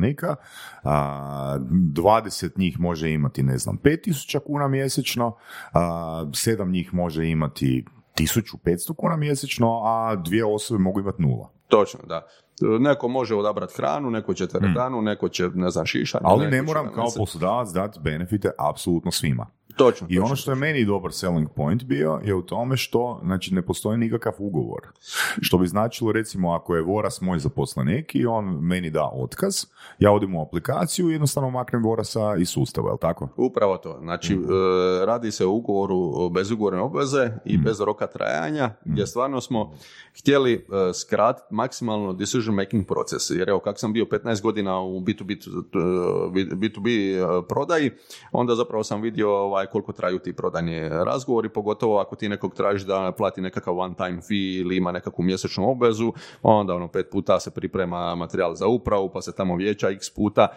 a, 20 njih može imati, ne znam, 5000 kuna mjesečno, a, 7 njih može imati 1500 kuna mjesečno, a dvije osobe mogu imati nula. Točno, da. Neko može odabrati hranu, neko će teretanu, neko će, ne znam, šišanje. Ali ne moram kao poslodavac dati benefite apsolutno svima. Točno, I točno, ono što je meni dobar selling point bio je u tome što znači, ne postoji nikakav ugovor. Što bi značilo recimo ako je Voras moj zaposlenik i on meni da otkaz, ja odem u aplikaciju i jednostavno maknem Vorasa iz sustava, je li tako? Upravo to. Znači, Mhm. e, radi se o ugovoru bez ugovorne obveze i Mhm. bez roka trajanja, gdje stvarno smo htjeli e, skratiti maksimalno decision making proces. Jer evo, kako sam bio 15 godina u B2B, e, B2B e, prodaji, onda zapravo sam vidio ovaj, koliko traju ti prodajni razgovori, pogotovo ako ti nekog tražiš da plati nekakav one time fee ili ima nekakvu mjesečnu obvezu, onda ono pet puta se priprema materijal za upravu, pa se tamo vijeća x puta,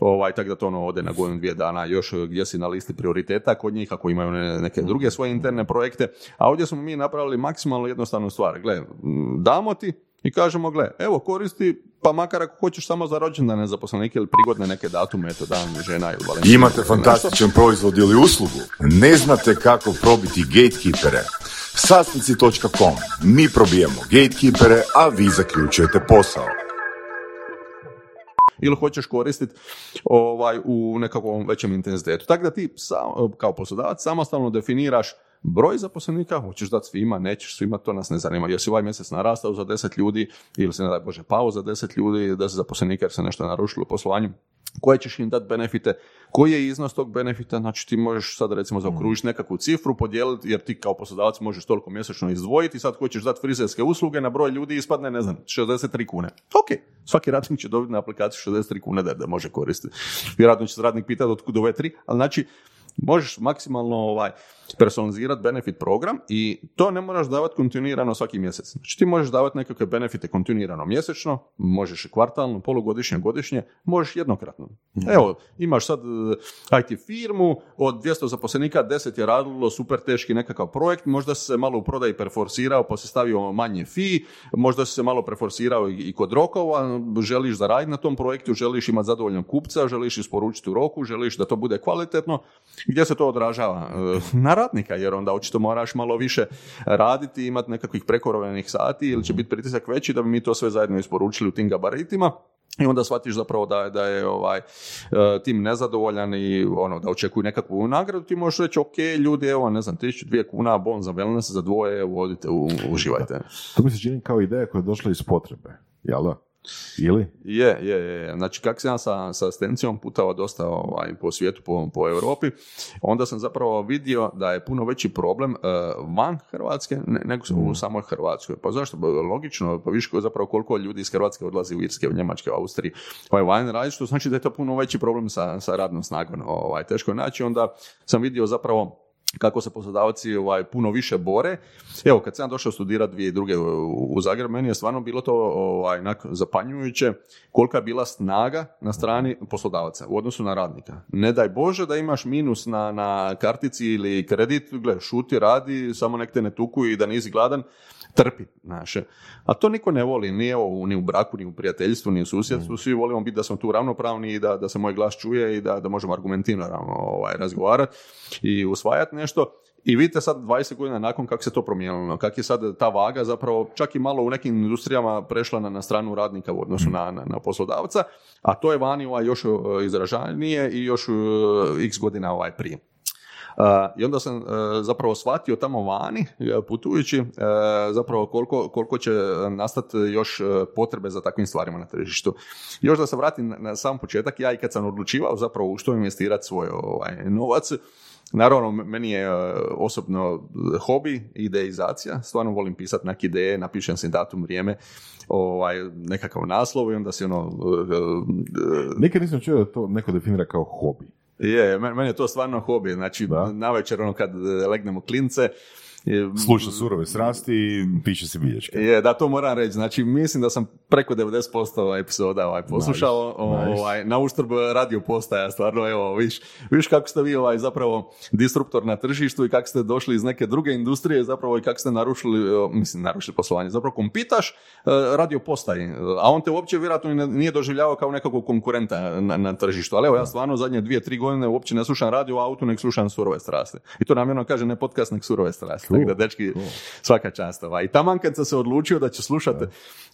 ovaj, tako da to ono ode na godinu dvije dana još gdje si na listi prioriteta kod njih, ako imaju ne- neke druge svoje interne projekte, a ovdje smo mi napravili maksimalno jednostavnu stvar, gle, damo ti i kažemo, gle, evo koristi, pa makar ako hoćeš samo za rođendane zaposlenike ili prigodne neke datume, eto dan žena ili Valentina Imate nešto. fantastičan proizvod ili uslugu? Ne znate kako probiti gatekeepere? Sastnici.com. Mi probijemo gatekeepere, a vi zaključujete posao. ili hoćeš koristiti ovaj, u nekakvom većem intenzitetu. Tako da ti sam, kao poslodavac samostalno definiraš broj zaposlenika, hoćeš dati svima, nećeš svima, to nas ne zanima. Jesi ovaj mjesec narastao za 10 ljudi ili se ne daj Bože pao za 10 ljudi, 10 zaposlenika jer se nešto narušilo u poslovanju, koje ćeš im dati benefite, koji je iznos tog benefita, znači ti možeš sad recimo zaokružiti nekakvu cifru, podijeliti, jer ti kao poslodavac možeš toliko mjesečno izdvojiti, sad hoćeš dati frizerske usluge, na broj ljudi ispadne, ne znam, 63 kune. Ok, svaki radnik će dobiti na aplikaciju 63 kune da, da može koristiti. Vjerojatno će se radnik pitati od kuda ove tri, ali znači možeš maksimalno ovaj, personalizirati benefit program i to ne moraš davati kontinuirano svaki mjesec. Znači ti možeš davati nekakve benefite kontinuirano mjesečno, možeš kvartalno, polugodišnje, godišnje, možeš jednokratno. Evo, imaš sad e, IT firmu, od 200 zaposlenika 10 je radilo super teški nekakav projekt, možda se malo u prodaji perforsirao pa si stavio manje fi, možda se malo preforsirao i, i kod rokova, želiš zaraditi na tom projektu, želiš imati zadovoljnog kupca, želiš isporučiti u roku, želiš da to bude kvalitetno, gdje se to odražava? Radnika, jer onda očito moraš malo više raditi, imati nekakvih prekovremeni sati ili će biti pritisak veći da bi mi to sve zajedno isporučili u tim gabaritima. I onda shvatiš zapravo da, da je ovaj, e, tim nezadovoljan i ono, da očekuju nekakvu nagradu, ti možeš reći, ok, ljudi, evo, ne znam, tisuću, dvije kuna, bon za wellness, za dvoje, evo, odite, u- uživajte. To mi se čini kao ideja koja je došla iz potrebe, jel da? Ili? Je, je, je. Znači, kak sam ja sa, sa asistencijom putovao dosta ovaj, po svijetu, po, po Europi, onda sam zapravo vidio da je puno veći problem eh, van Hrvatske ne- nego u samoj Hrvatskoj. Pa zašto? Pa logično, pa viš ko- zapravo koliko ljudi iz Hrvatske odlazi u Irske, u Njemačke, u Austriji, ovaj van radi, što znači da je to puno veći problem sa, sa radnom snagom. Ovaj, teško je naći, onda sam vidio zapravo kako se poslodavci ovaj, puno više bore. Evo, kad sam došao studirati 2002. u, u Zagreb, meni je stvarno bilo to ovaj, zapanjujuće kolika je bila snaga na strani poslodavaca u odnosu na radnika. Ne daj Bože da imaš minus na, na kartici ili kredit, gle, šuti, radi, samo nek te ne tuku i da nisi gladan, trpi, naše. A to niko ne voli, ni, evo, ni u braku, ni u prijateljstvu, ni u susjedstvu, svi volimo biti da smo tu ravnopravni i da, da se moj glas čuje i da, da možemo argumentirano ovaj, razgovarati i usvajati nešto. I vidite sad 20 godina nakon kako se to promijenilo, kako je sad ta vaga zapravo čak i malo u nekim industrijama prešla na, na stranu radnika u odnosu na, na, na poslodavca, a to je vani ovaj, još e, izražajnije i još e, x godina ovaj prije. I onda sam uh, zapravo shvatio tamo vani, uh, putujući, uh, zapravo koliko, koliko će nastati još potrebe za takvim stvarima na tržištu. Još da se vratim na, sam početak, ja i kad sam odlučivao zapravo u što investirati svoj ovaj, novac, Naravno, meni je osobno hobi, ideizacija, stvarno volim pisati neke ideje, napišem si datum, vrijeme, ovaj, nekakav naslov i onda si ono, uh, uh, Nikad nisam čuo da to neko definira kao hobi. Je, men- meni je to stvarno hobi, znači Da. na večer ono kad e, legnemo klince, Sluša surove strasti i piše se bilješke. je, da, to moram reći. Znači, mislim da sam preko 90% epizoda ovaj, poslušao Nice, ovaj, na uštrb radio postaja. Stvarno, evo, viš, viš kako ste vi ovaj, zapravo disruptor na tržištu i kako ste došli iz neke druge industrije zapravo i kako ste narušili, mislim, narušili poslovanje. Zapravo kompitaš e, radio postaji, e, a on te uopće vjerojatno nije doživljavao kao nekakvog konkurenta na, na tržištu. Ali evo, ja stvarno zadnje dvije, tri godine uopće ne slušam radio u autu, nek slušam surove strasti. I to namjerno kaže ne podcast, nek surove strasti. Tako da, dečki, svaka čast. Ovaj. I taman kad sam se odlučio da ću slušati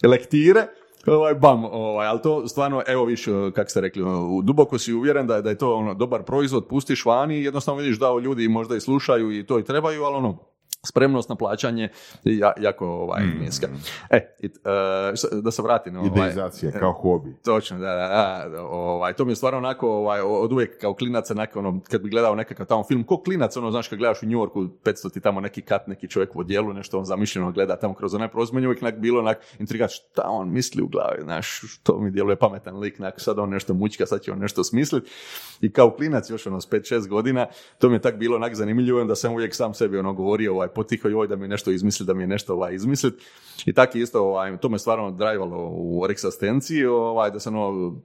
lektire, Ovaj, bam, ovaj, ali to stvarno, evo viš, kako ste rekli, ono, duboko si uvjeren da, da je to ono, dobar proizvod, pustiš vani i jednostavno vidiš da ljudi možda i slušaju i to i trebaju, ali ono, spremnost na plaćanje je ja- jako ovaj, niska. E, i, e, s- da se vratim. Ovaj, Ideizacija kao hobi. Točno, da, da, da, ovaj, to mi je stvarno onako, ovaj, od uvijek kao klinac, onako, ono, kad bi gledao nekakav tamo film, ko klinac, ono, znaš, kad gledaš u New Yorku, 500 ti tamo neki kat, neki čovjek u odjelu, nešto on zamišljeno gleda tamo kroz onaj prozor, meni je uvijek onak bilo onak intrigat, šta on misli u glavi, znaš, to mi djeluje pametan lik, onak, sad on nešto mućka, sad će on nešto smisliti. I kao klinac, još ono, s 5-6 godina, to mi je tak bilo onak zanimljivo, onda sam uvijek sam sebi ono govorio, ovaj, potiho joj da mi nešto izmisli, da mi je nešto ovaj, izmislit. I tako isto, ovaj, to me stvarno drajvalo u Oryx asistenciji, ovaj, da sam ono,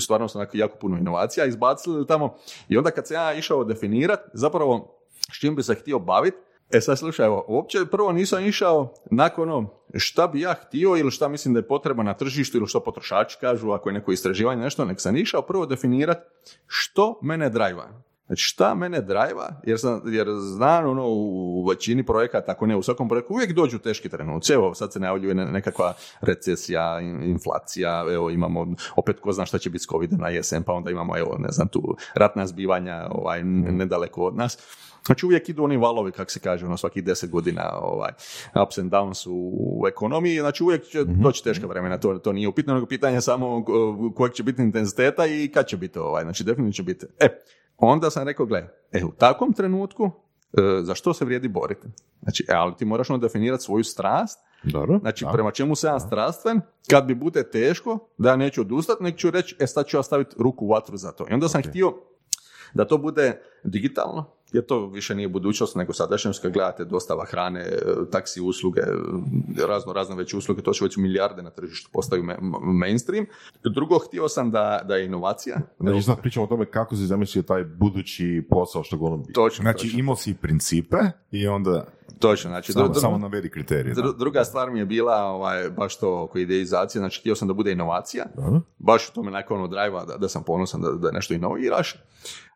stvarno sam jako puno inovacija izbacili tamo. I onda kad sam ja išao definirat, zapravo s čim bi se htio baviti, E sad slušaj, evo, uopće prvo nisam išao nakon ono šta bi ja htio ili šta mislim da je potreba na tržištu ili što potrošači kažu ako je neko istraživanje nešto, nek sam išao prvo definirat što mene drajva. Znači šta mene drajva, jer, sam, jer znam ono, u većini projekata, ako ne u svakom projektu, uvijek dođu teški trenuci. Evo, sad se najavljuje ne- nekakva recesija, in- inflacija, evo imamo, opet ko zna šta će biti s covid na jesen, pa onda imamo, evo, ne znam, tu ratna zbivanja ovaj, nedaleko od nas. Znači uvijek idu oni valovi, kako se kaže, ono svakih deset godina ovaj, ups and downs u, u ekonomiji, znači uvijek će doći teška vremena, to, to nije upitno, nego pitanje je samo kojeg će biti intenziteta i kad će biti ovaj, znači definitivno će biti. E, onda sam rekao, gle, e, u takvom trenutku e, za što se vrijedi boriti? Znači, e, ali ti moraš onda definirati svoju strast, Dobro. znači da. prema čemu se ja strastven, kad bi bude teško, da ja neću odustati, nek ću reći, e sad ću ja staviti ruku u vatru za to. I onda sam htio da to bude digitalno, jer to više nije budućnost nego sadašnjost kad gledate dostava hrane, e, taksi usluge, e, razno razne veće usluge, to će već milijarde na tržištu postaju ma- mainstream. Drugo, htio sam da, da je inovacija. Znači sad pričamo o tome kako si zamislio taj budući posao što bi. Točno, Znači točno, imao si principe i onda točno. Znači, samo, dru- samo navedi kriterije. dru- druga stvar mi je bila ovaj, baš to oko ideizacije, znači htio sam da bude inovacija, Dobro. baš u tome nakon ono drive da, da sam ponosan da, da nešto inoviraš.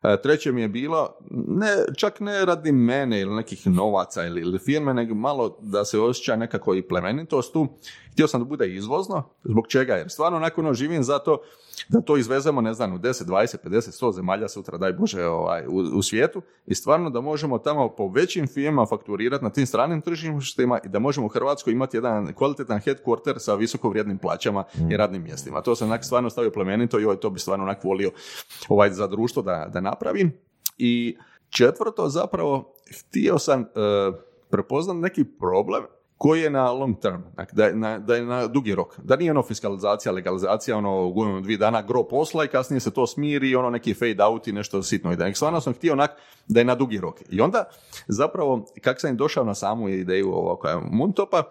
E, treće mi je bilo, ne, čak ne radi mene ili nekih novaca ili, ili firme, nego malo da se osjeća nekako i plemenitost tu. Htio sam da bude izvozno, zbog čega? Jer stvarno nakon ono živim zato da to izvezemo, ne znam, u 10, 20, 50, 100 zemalja sutra, daj Bože, ovaj, u, u svijetu i stvarno da možemo tamo po većim firmama fakturirati na tim stranim tržištima i da možemo u Hrvatskoj imati jedan kvalitetan headquarter sa visoko vrijednim plaćama i radnim mjestima. To sam onak stvarno stavio plemenito i ovaj, to bi stvarno onak volio ovaj, za društvo da, da napravim. I četvrto, zapravo, htio sam uh, prepoznat neki problem koji je na long term, dakle, da je na, da je na dugi rok. Da nije ono fiskalizacija, legalizacija, ono godinu, dvije dana gro posla i kasnije se to smiri ono neki fade out i nešto sitno. I da stvarno sam htio onak da je na dugi rok. I onda zapravo, kako sam došao na samu ideju ovoga Moontopa,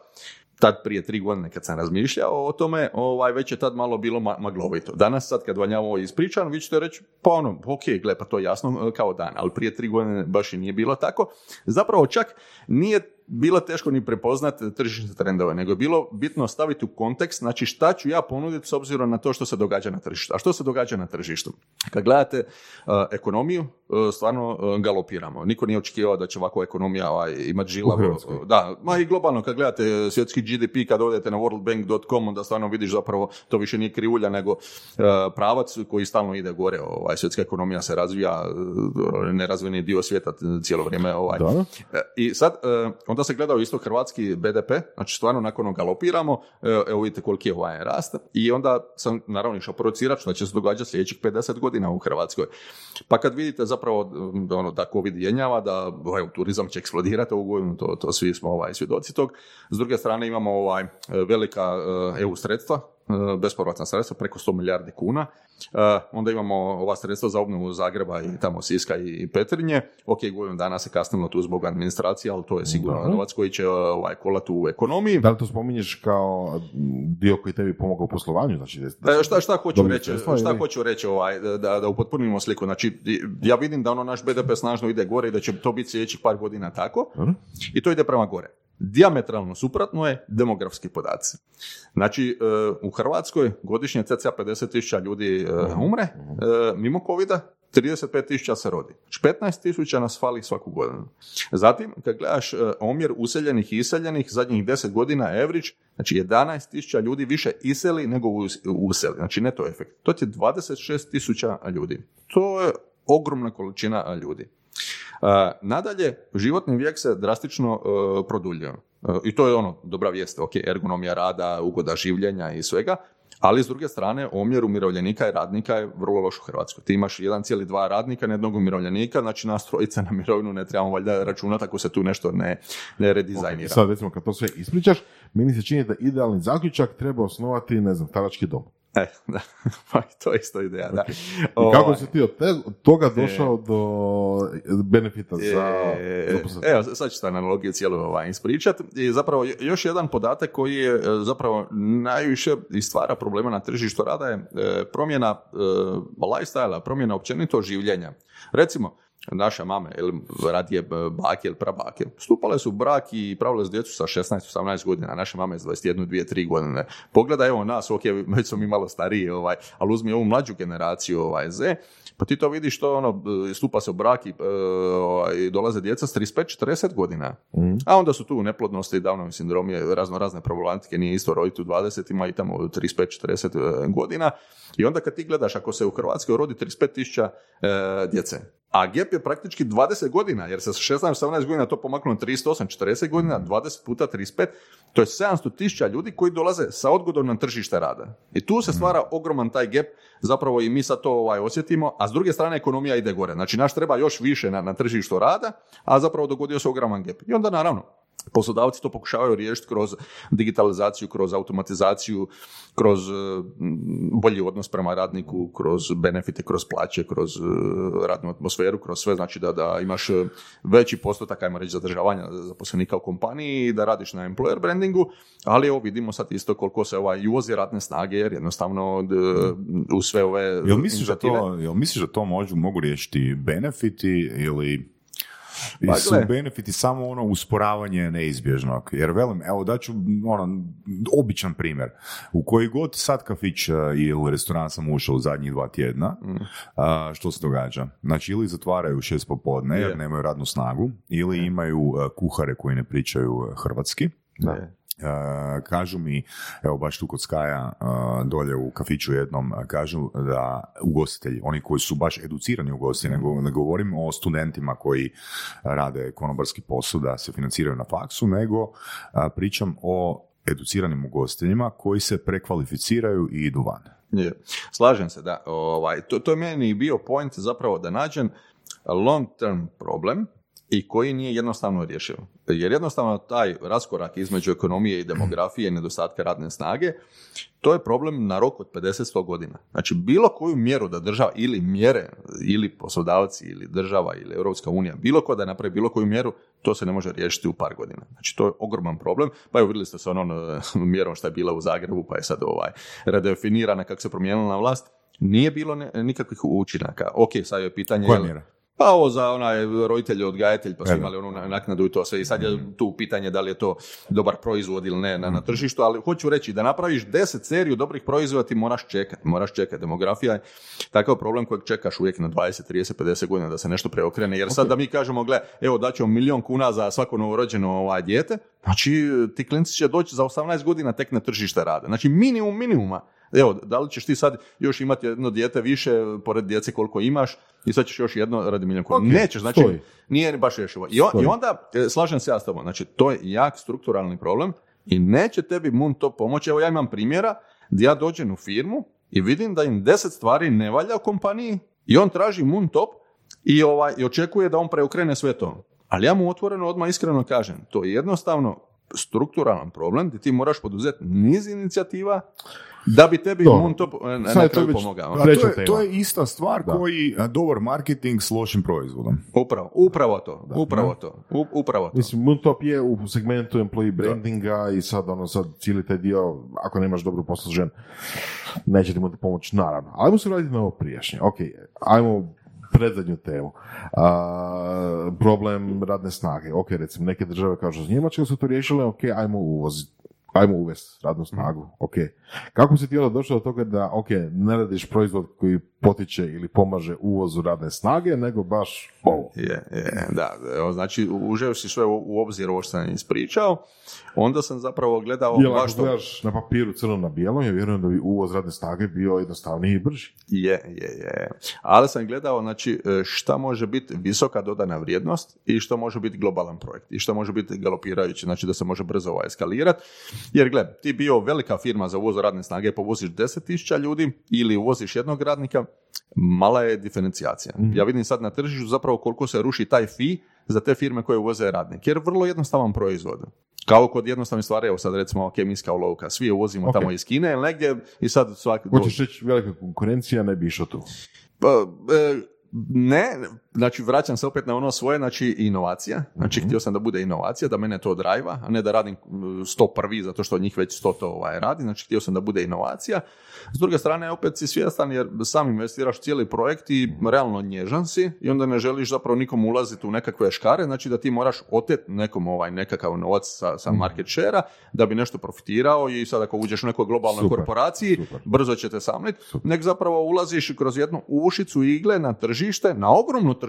tad prije tri godine kad sam razmišljao o tome, ovaj, već je tad malo bilo ma- maglovito. Danas sad kad vam ja ovo ispričam, vi ćete reći, pa ono, ok, gle, pa to je jasno e, kao dan, ali prije tri godine baš i nije bilo tako. Zapravo čak nije bilo teško ni prepoznati tržišne trendove, nego je bilo bitno staviti u kontekst, znači šta ću ja ponuditi s obzirom na to što se događa na tržištu. A što se događa na tržištu? Kad gledate uh, ekonomiju, stvarno uh, galopiramo. Niko nije očekivao da će ovako ekonomija ovaj, imati žilavo. Hrvatskoj. Da, ma i globalno kad gledate svjetski GDP, kad odete na worldbank.com, onda stvarno vidiš zapravo to više nije krivulja, nego uh, pravac koji stalno ide gore. Ovaj, svjetska ekonomija se razvija, nerazvijeni dio svijeta cijelo vrijeme. Ovaj. E, I sad, e, onda se gledao isto hrvatski BDP, znači stvarno nakon galopiramo, e, evo vidite koliki je ovaj rast, i onda sam naravno išao projecirati što će se događati sljedećih 50 godina u Hrvatskoj. Pa kad vidite zapravo m, ono, da COVID jenjava, da ovaj, turizam će eksplodirati ovu godinu, to, to svi smo ovaj, svjedoci tog. S druge strane imamo ovaj, velika e, EU sredstva, e, bespovratna sredstva, preko 100 milijardi kuna. E, onda imamo ova sredstva za obnovu Zagreba i tamo Siska i Petrinje. Ok, godinu dana se kasnilo tu zbog administracije, ali to je sigurno Dobro. novac koji će ovaj, kolati u ekonomiji. Da li to spominješ kao dio koji tebi pomogao u poslovanju? Znači, da, E, šta, šta hoću reći, sredstva šta ili- hoću reći ovaj, da, da upotpunimo sliku. Znači, ja vidim da ono naš BDP snažno ide gore i da će to biti sljedećih par godina tako. Dobro. I to ide prema gore. Diametralno suprotno je demografski podaci. Znači, e, u Hrvatskoj godišnje cca 50 tisuća ljudi umre, e, mimo covida 35 tisuća se rodi. Znači, 15 tisuća nas fali svaku godinu. Zatim, kad gledaš e, omjer useljenih i iseljenih, zadnjih 10 godina average, znači 11 tisuća ljudi više iseli nego us- useli. Znači, neto efekt. To ti je 26 tisuća ljudi. To je ogromna količina ljudi. Nadalje, životni vijek se drastično produljio. Uh, I to je ono, dobra vijest, ok, ergonomija rada, ugoda življenja i svega, ali s druge strane, omjer umirovljenika i radnika je vrlo loš u Hrvatskoj. Ti imaš 1,2 radnika na jednog umirovljenika, znači nas trojica na mirovinu ne trebamo valjda računati ako se tu nešto ne, ne redizajnira. Sad recimo kad to sve ispričaš, meni se čini da idealni zaključak treba osnovati, ne znam, starački dom. E, da, pa to je isto ideja, da. I kako Ovaj, si ti od, te, od toga došao do benefita za E? Evo, sad ću tu analogiju cijelu ovaj, ispričat. I zapravo jo- još jedan podatak koji je e, zapravo najviše i stvara problema na tržištu rada je e, promjena e, lifestyle promjena općenito življenja. Recimo, naša mame ili radije b- bake ili prabake stupale su u brak i pravile su djecu sa 16-18 godina, naše mame s 21, 2, 3 godine. Pogledaj evo nas, ok, već smo mi malo stariji, ovaj, ali uzmi ovu mlađu generaciju ovaj, Z, pa ti to vidiš to ono, e, stupa se u brak i e, ovaj, dolaze djeca s 35-40 godina. A onda su tu neplodnosti, Downovi sindromi, razno razne problematike, nije isto roditi u 20-ima i tamo u 35-40 godina. I onda kad ti gledaš, ako se u Hrvatskoj rodi 35 tisuća e, djece, a gap je praktički 20 godina, jer se sa 16-17 godina to pomaknulo na 38-40 godina, 20 puta 35, to je 700 tisuća ljudi koji dolaze sa odgodom na tržište rada. I tu se stvara ogroman taj gap, zapravo i mi sad to ovaj, osjetimo, a s druge strane ekonomija ide gore. Znači naš treba još više na, na tržištu rada, a zapravo dogodio se ogroman gap. I onda naravno, Poslodavci to pokušavaju riješiti kroz digitalizaciju, kroz automatizaciju, kroz e, bolji odnos prema radniku, kroz benefite, kroz plaće, kroz e, radnu atmosferu, kroz sve, znači da, da imaš e, veći postotak, ajmo reći, zadržavanja zaposlenika u kompaniji, da radiš na employer brandingu, ali evo vidimo sad isto koliko se ovaj uvozi radne snage, jer jednostavno d- u sve ove Jel misliš da to, jel misliš da to mogu riješiti benefiti ili Pa, su gle. benefiti samo ono usporavanje neizbježnog? Jer velim, evo daću ono, običan primjer. U koji god sad kafić a, ili restoran sam ušao u zadnjih dva tjedna, Mm. a, što se događa? Znači ili zatvaraju u šest popodne jer Je. nemaju radnu snagu, ili imaju a, kuhare koji ne pričaju a, hrvatski, Da. E, kažu mi, evo baš tu kod Skaja e, dolje u kafiću jednom, e, kažu da ugostitelji, oni koji su baš educirani ugostitelji, nego ne govorim o studentima koji rade konobarski posao da se financiraju na faksu, nego pričam o educiranim ugostiteljima koji se prekvalificiraju i idu van. Slažem se, da. Ovaj, to, to je meni bio point zapravo da nađem long term problem i koji nije jednostavno rješiv. Jer jednostavno taj raskorak između ekonomije i demografije i nedostatka radne snage, to je problem na rok od 50-100 godina. Znači bilo koju mjeru da država ili mjere, ili poslodavci, ili država, ili Europska unija, bilo ko da napravi bilo koju mjeru, to se ne može riješiti u par godina. Znači to je ogroman problem. Pa evo vidjeli ste se onom eh, mjerom što je bila u Zagrebu, pa je sad ovaj redefinirana kako se promijenila na vlast. Nije bilo ne- nikakvih učinaka. Ok, sad je pitanje... Koja mjera? Pa ovo za onaj roditelj, odgajatelj, pa su imali onu na- naknadu i to sve. I sad je tu pitanje da li je to dobar proizvod ili ne na, na tržištu, ali hoću reći da napraviš 10 seriju dobrih proizvoda ti moraš čekati, moraš čekati. Demografija je takav problem kojeg čekaš uvijek na 20, 30, 50 godina da se nešto preokrene. Jer sad da mi kažemo, gle, evo daćemo milion kuna za svako novorođeno ovaj dijete, znači ti klinci će doći za 18 godina tek na tržište rada. Znači minimum minimuma. Evo, da li ćeš ti sad još imati jedno dijete više, pored djece koliko imaš, i sad ćeš još jedno radi milijun kuna. Ok, Nećeš, znači, stoji. nije baš rješivo. I, on-. I onda, e, slažem se ja s tobom, znači, to je jak strukturalni problem i neće tebi Moon to pomoći. Evo, ja imam primjera gdje ja dođem u firmu i vidim da im deset stvari ne valja u kompaniji i on traži Moon Top i, ovaj, i očekuje da on preokrene sve to. Ali ja mu otvoreno odmah iskreno kažem, to je jednostavno strukturalan problem gdje ti moraš poduzeti niz inicijativa da bi tebi Dobro. Moon Top e, na Sad je to pomogao. To, je, to je ista stvar Da. koji a, dobar marketing s lošim proizvodom. Upravo, upravo to, upravo to, u- upravo to. Mislim, Moontop je u segmentu employee brandinga i sad ono sad cijeli taj dio, ako nemaš dobro poslužen, neće ti moći pomoći, naravno. Ali Ajmo se vratiti na ovo prijašnje. Ok, ajmo predzadnju temu. A, problem radne snage. Ok, recimo, neke države kao što Njemačka su to riješile, ok, ajmo uvoziti ajmo uvesti radnu snagu, ok. Kako si ti onda došao do toga da, ok, ne radiš proizvod koji potiče ili pomaže uvozu radne snage, nego baš ovo. Je, je, da. Znači, uzevši sve u, u obzir ovo što sam ispričao, onda sam zapravo gledao Jel baš to. gledaš na papiru crno na bijelo, ja vjerujem da bi uvoz radne snage bio jednostavniji i brži. Je, je, je. Ali sam gledao, znači, e, šta može biti visoka dodana vrijednost i što može biti globalan projekt i što može biti galopirajući, znači da se može brzo ovaj eskalirati. Jer, gle, ti bio velika firma za uvoz radne snage, povoziš 10.000 ljudi ili uvoziš jednog radnika, mala je diferencijacija. Ja vidim sad na tržištu zapravo koliko se ruši taj fi za te firme koje uvoze radnike, jer vrlo jednostavan proizvod. Kao kod jednostavnih stvari, evo sad recimo kemijska olovka, svi je uvozimo Ok. tamo iz Kine ili negdje i sad svaki... Hoćeš reći velika konkurencija, ne bi išao tu. Pa, e, ne, znači vraćam se opet na ono svoje, znači inovacija. Znači htio sam da bude inovacija, da mene to drajva, a ne da radim sto prvi zato što njih već sto to ovaj, radi. Znači htio sam da bude inovacija. S druge strane, opet si svjestan jer sam investiraš cijeli projekt i realno nježan si i onda ne želiš zapravo nikom ulaziti u nekakve škare, znači da ti moraš otet nekom ovaj nekakav novac sa, sa market share da bi nešto profitirao i sad ako uđeš u nekoj globalnoj Super, korporaciji, super. brzo će te samlit, nek zapravo ulaziš kroz jednu ušicu igle na tržište, na ogromno tržište,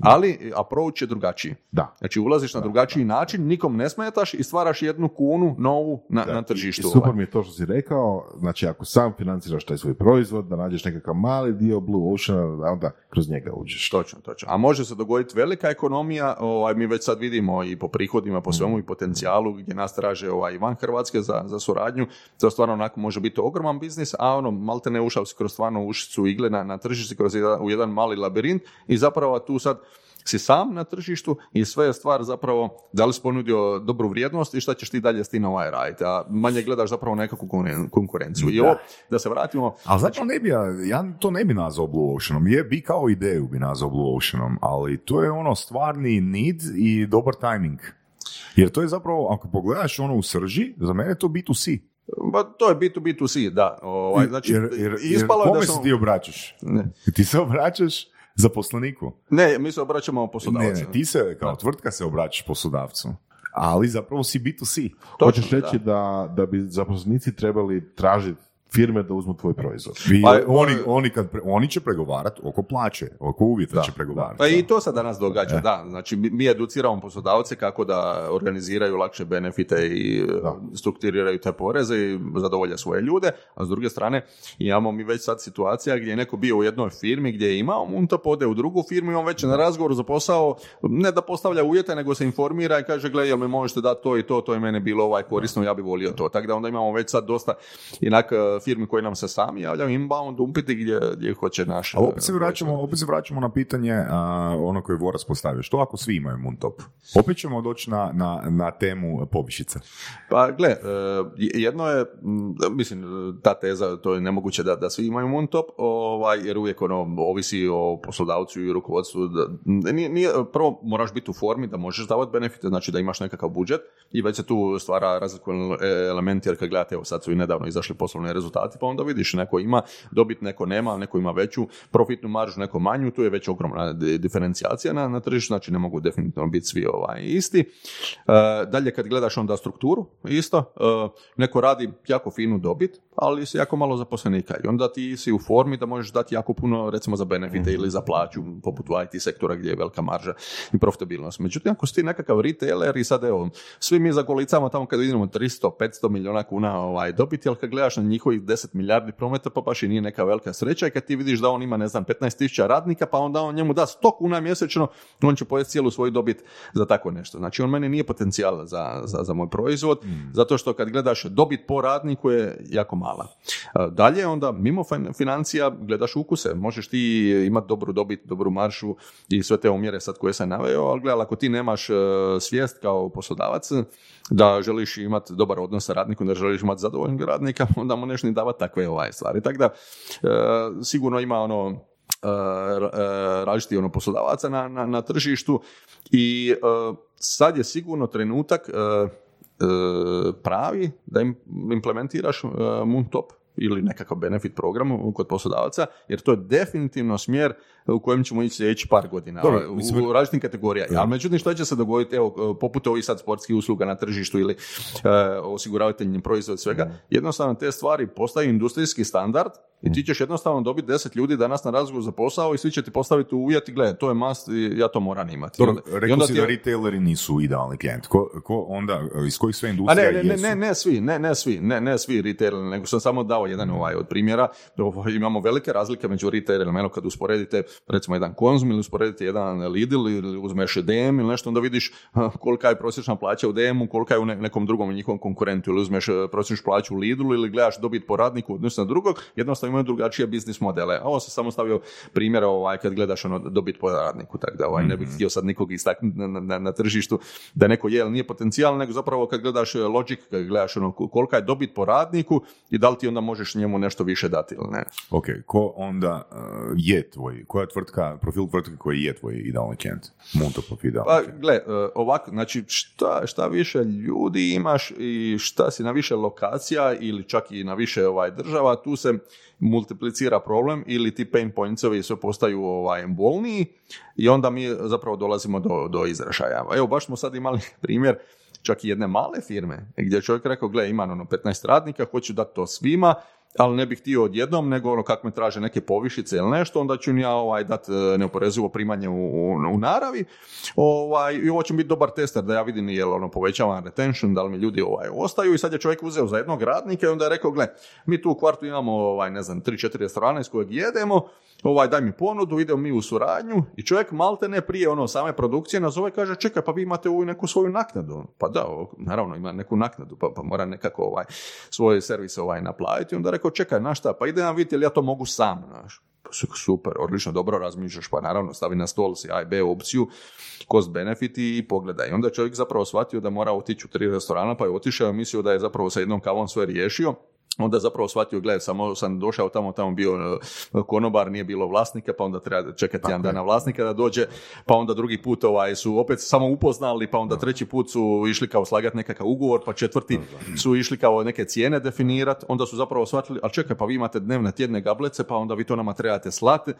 ali approach je drugačiji. Da. Znači ulaziš na drugačiji način, nikom ne smetaš i stvaraš jednu kunu novu na, na I tržištu. super ovaj. mi je to što si rekao, znači ako sam financiraš taj svoj proizvod, da nađeš nekakav mali dio Blue Oceana, da onda kroz njega uđeš. Točno, točno. A može se dogoditi velika ekonomija, ovaj, mi već sad vidimo i po prihodima, po svemu i potencijalu gdje nas traže ovaj, van Hrvatske za, za suradnju, to stvarno onako može biti ogroman biznis, a ono, malte ne ušao si kroz stvarno ušicu igle na, na tržište, kroz jedan, u jedan mali labirint i zapravo tu sad si sam na tržištu i sve je stvar zapravo da li si ponudio dobru vrijednost i šta ćeš ti dalje s tim ovaj raditi, a manje gledaš zapravo nekakvu konkuren- konkurenciju. I ovo, da se vratimo, Ali znači ne bi, ja, ja to ne bi nazvao Blue Oceanom, je bi kao ideju bi nazvao Blue Oceanom, ali to je ono stvarni need i dobar timing. Jer to je zapravo, ako pogledaš ono u srži, za mene je to B2C. ba, to je B2B2C, da. Ovaj, znači, jer, jer, jer ispalo je kome da se ti obraćaš? Ne. Ti se obraćaš zaposleniku. Ne, mi se obraćamo Ne, poslodavcu. ne, ti se kao tvrtka se obraćaš poslodavcu, ali zapravo si B2C. Točno, Hoćeš reći da. Da, bi zaposlenici trebali tražiti firme da uzmu tvoj proizvod. I Pa, oni, e, oni, kad pre- oni će pregovarati oko plaće, oko uvjeta će pregovarati. Pa i to se danas E. događa, da. Znači, mi, mi educiramo poslodavce kako da organiziraju lakše benefite i e, strukturiraju te poreze i zadovolje svoje ljude, a s druge strane imamo mi već sad situacija gdje je neko bio u jednoj firmi gdje je imao Muntop, ode u drugu firmu i on već na razgovoru za posao ne da postavlja uvjete, nego se informira i kaže, gle, jel mi možete dati to i to, to je mene bilo ovaj korisno, ja bi volio to. Tako da onda imamo već sad dosta inak e, firmi koji nam se sami javljaju inbound umpiti gdje, gdje hoće naš... Ali opet se e, vraćamo, opet se vraćamo na pitanje a, ono koje je Voras postavio. Što ako svi imaju Muntop? Opet ćemo doći na, na, na temu povišice. Pa gle, e, jedno je, mislim, ta teza, to je nemoguće da, da svi imaju Moontop, ovaj, jer uvijek ono, ovisi o poslodavcu i rukovodstvu. Da, nije, nije, prvo moraš biti u formi da možeš davati benefite, znači da imaš nekakav budžet i već se tu stvara razlikovan element, jer kad gledate, evo sad su i nedavno izašli poslovni rezultati, pa onda vidiš, neko ima dobit, neko nema, neko ima veću profitnu maržu, neko manju, tu je već ogromna di- diferencijacija na, na tržištu, znači ne mogu definitivno biti svi ovaj, isti. E, dalje kad gledaš onda strukturu, isto, e, neko radi jako finu dobit, ali si jako malo zaposlenika i onda ti si u formi da možeš dati jako puno recimo za benefite ili za plaću, poput IT sektora gdje je velika marža i profitabilnost. Međutim, ako si ti nekakav retailer i sad evo, svi mi zagolicamo tamo kad vidimo 300, 500 milijuna kuna ovaj, dobiti, ali kad gledaš na njihovih 10 milijardi prometa, pa baš i nije neka velika sreća i kad ti vidiš da on ima, ne znam, 15 tisuća radnika, pa onda on njemu da 100 kuna mjesečno, on će pojesti cijelu svoju dobit za tako nešto. Znači, on meni nije potencijal za, za, za moj proizvod, zato što kad gledaš dobit po radniku je jako mala. Dalje onda, mimo fin- financija, gledaš ukuse. Možeš ti imati dobru dobit, dobru maršu i sve te omjere sad koje sam naveo, ali gledaj, ako ti nemaš e, svijest kao poslodavac da želiš imati dobar odnos sa radnikom, da želiš imati zadovoljnog radnika, onda mu neš ni davati takve ovaj stvari. Tako da, e, sigurno ima ono e, e, različitih ono poslodavaca na, na, na tržištu i sad je sigurno trenutak pravi da im implementiraš Moontop ili nekakav benefit program kod poslodavaca, jer to je definitivno smjer u kojem ćemo ići sljedeći par godina, Dobro, u- mislim- u različitim kategorijama. Ali međutim, što će se dogoditi, evo, poput ovih sad sportskih usluga na tržištu ili uh, osiguravateljni proizvod svega, jednostavno te stvari postaju industrijski standard i ti ćeš jednostavno dobiti 10 ljudi danas na razgovor za posao i svi će ti postaviti uvjet i gle, to je must i ja to moram imati. Dobro, rekao onda si ti- da retaileri nisu idealni klijent. Ko, ko onda, iz kojih sve industrija ne, ne, ne, ne, ne svi, ne, ne svi, ne, ne svi retaileri, nego sam samo dao jedan ovaj od primjera. Ovo, imamo velike razlike među retailerima, eno kad usporedite recimo jedan Konzum ili usporedite jedan Lidl ili uzmeš DM ili nešto, onda vidiš kolika je prosječna plaća u DM-u, kolika je u ne- nekom drugom njihovom konkurentu ili uzmeš eh, prosječnu plaću u Lidlu ili gledaš dobit po radniku u odnosu na drugog, jednostavno imaju drugačije biznis modele. A ovo sam samo stavio primjer ovaj, kad gledaš ono dobit po radniku, tako da ovaj, ne bih htio sad nikog istaknuti na, na, na tržištu da neko je ili nije potencijal, nego zapravo kad gledaš eh, logic, kad gledaš ono kolika je dobit po radniku i da li ti onda možeš njemu nešto više dati ili ne. Ok, ko onda uh, je tvoj, koja je tvrtka, profil tvrtke koji je tvoj idealni klijent? Muntopov idealni Pa, klijent. gle, e, ovako, znači šta, šta više ljudi imaš i šta si na više lokacija ili čak i na više ovaj država, tu se multiplicira problem ili ti pain pointsovi sve postaju ovaj, bolniji i onda mi zapravo dolazimo do, do izražaja. Evo, baš smo sad imali primjer čak i jedne male firme gdje je čovjek rekao, gle, imam ono 15 radnika, hoću dati to svima, ali ne bih htio odjednom, nego ono kako me traže neke povišice ili nešto, onda ću ja ovaj, dati neoporezivo primanje u, u, u naravi. Ovaj, I ovo će biti dobar tester da ja vidim jel ono povećavam retention, da li mi ljudi ovaj, ostaju i sad je čovjek uzeo za jednog radnika i onda je rekao, gle, mi tu u kvartu imamo, ovaj, ne znam, 3-4 restorana iz kojeg jedemo, ovaj, daj mi ponudu, idemo mi u suradnju i čovjek malte ne prije ono same produkcije nazove i kaže, čekaj, pa vi imate ovu neku svoju naknadu. Pa da, naravno ima neku naknadu, pa, pa mora nekako ovaj, svoj servis ovaj, naplatiti. Onda rekao, čekaj, znaš šta, pa idem vidjeti jel ja to mogu sam, znaš. Su- Super, odlično, dobro razmišljaš, pa naravno stavi na stol si A i B opciju, cost benefit i pogledaj. I onda je čovjek zapravo shvatio da mora otići u tri restorana, pa je otišao i mislio da je zapravo sa jednom kavom sve riješio. Onda zapravo shvatio, gledaj, samo sam došao tamo, tamo bio e, konobar, nije bilo vlasnika, pa onda treba čekati jedan dan na vlasnika da dođe, pa onda drugi put ovaj, su opet samo upoznali, pa onda treći put su išli kao slagati nekakav ugovor, pa četvrti su išli kao neke cijene definirati, onda su zapravo shvatili, ali čekaj, pa vi imate dnevne tjedne gablece, pa onda vi to nama trebate slati.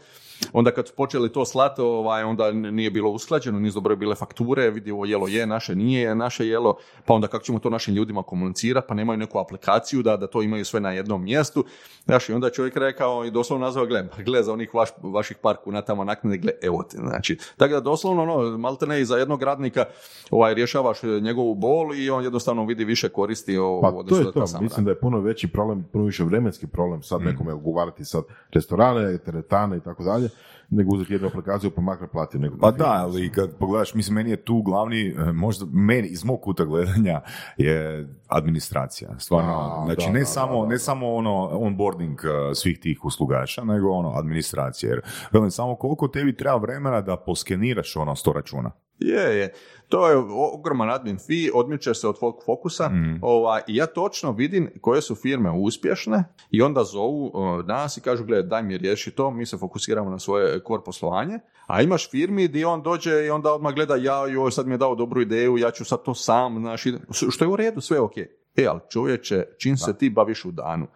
Onda kad su počeli to slati, ovaj, onda nije bilo usklađeno, nisu dobro bile fakture, vidi ovo jelo je, naše nije naše jelo, pa onda kako ćemo to našim ljudima komunicirati, pa nemaju neku aplikaciju da, da to imaju sve na jednom mjestu. Znaš, i onda je čovjek rekao i doslovno nazvao, gle, gle za onih vaš, vaših par kuna tamo naknade, gle, evo ti, znači. Tako da doslovno, ono, malte ne i za jednog radnika ovaj, rješavaš njegovu bol i on jednostavno vidi više koristi o, Pa to je to, ta sama mislim da je puno veći problem, puno više vremenski problem sad Mm. nekome ugovarati sad restorane, teretane i tako dalje, nego uzeti jednu aplikaciju pa makar plati nego Pa da, ali kad pogledaš, mislim, meni je tu glavni, e, možda meni iz mog kuta gledanja je administracija. Stvarno, A, znači da, ne, da, samo, da, da. ne samo ono onboarding e, svih tih uslugača, nego ono administracija. Jer, velim, samo koliko tebi treba vremena da poskeniraš ono sto računa. Je, je. To je ogroman admin fee, odmičeš se od fokusa Mm. ovaj, i ja točno vidim koje su firme uspješne i onda zovu o, nas i kažu, gledaj, daj mi riješi to, mi se fokusiramo na svoje core poslovanje, a imaš firmi gdje on dođe i onda odmah gleda, ja, joj, sad mi je dao dobru ideju, ja ću sad to sam, znaš, što je u redu, sve je ok. E, ali čovječe, čim se ti baviš u danu,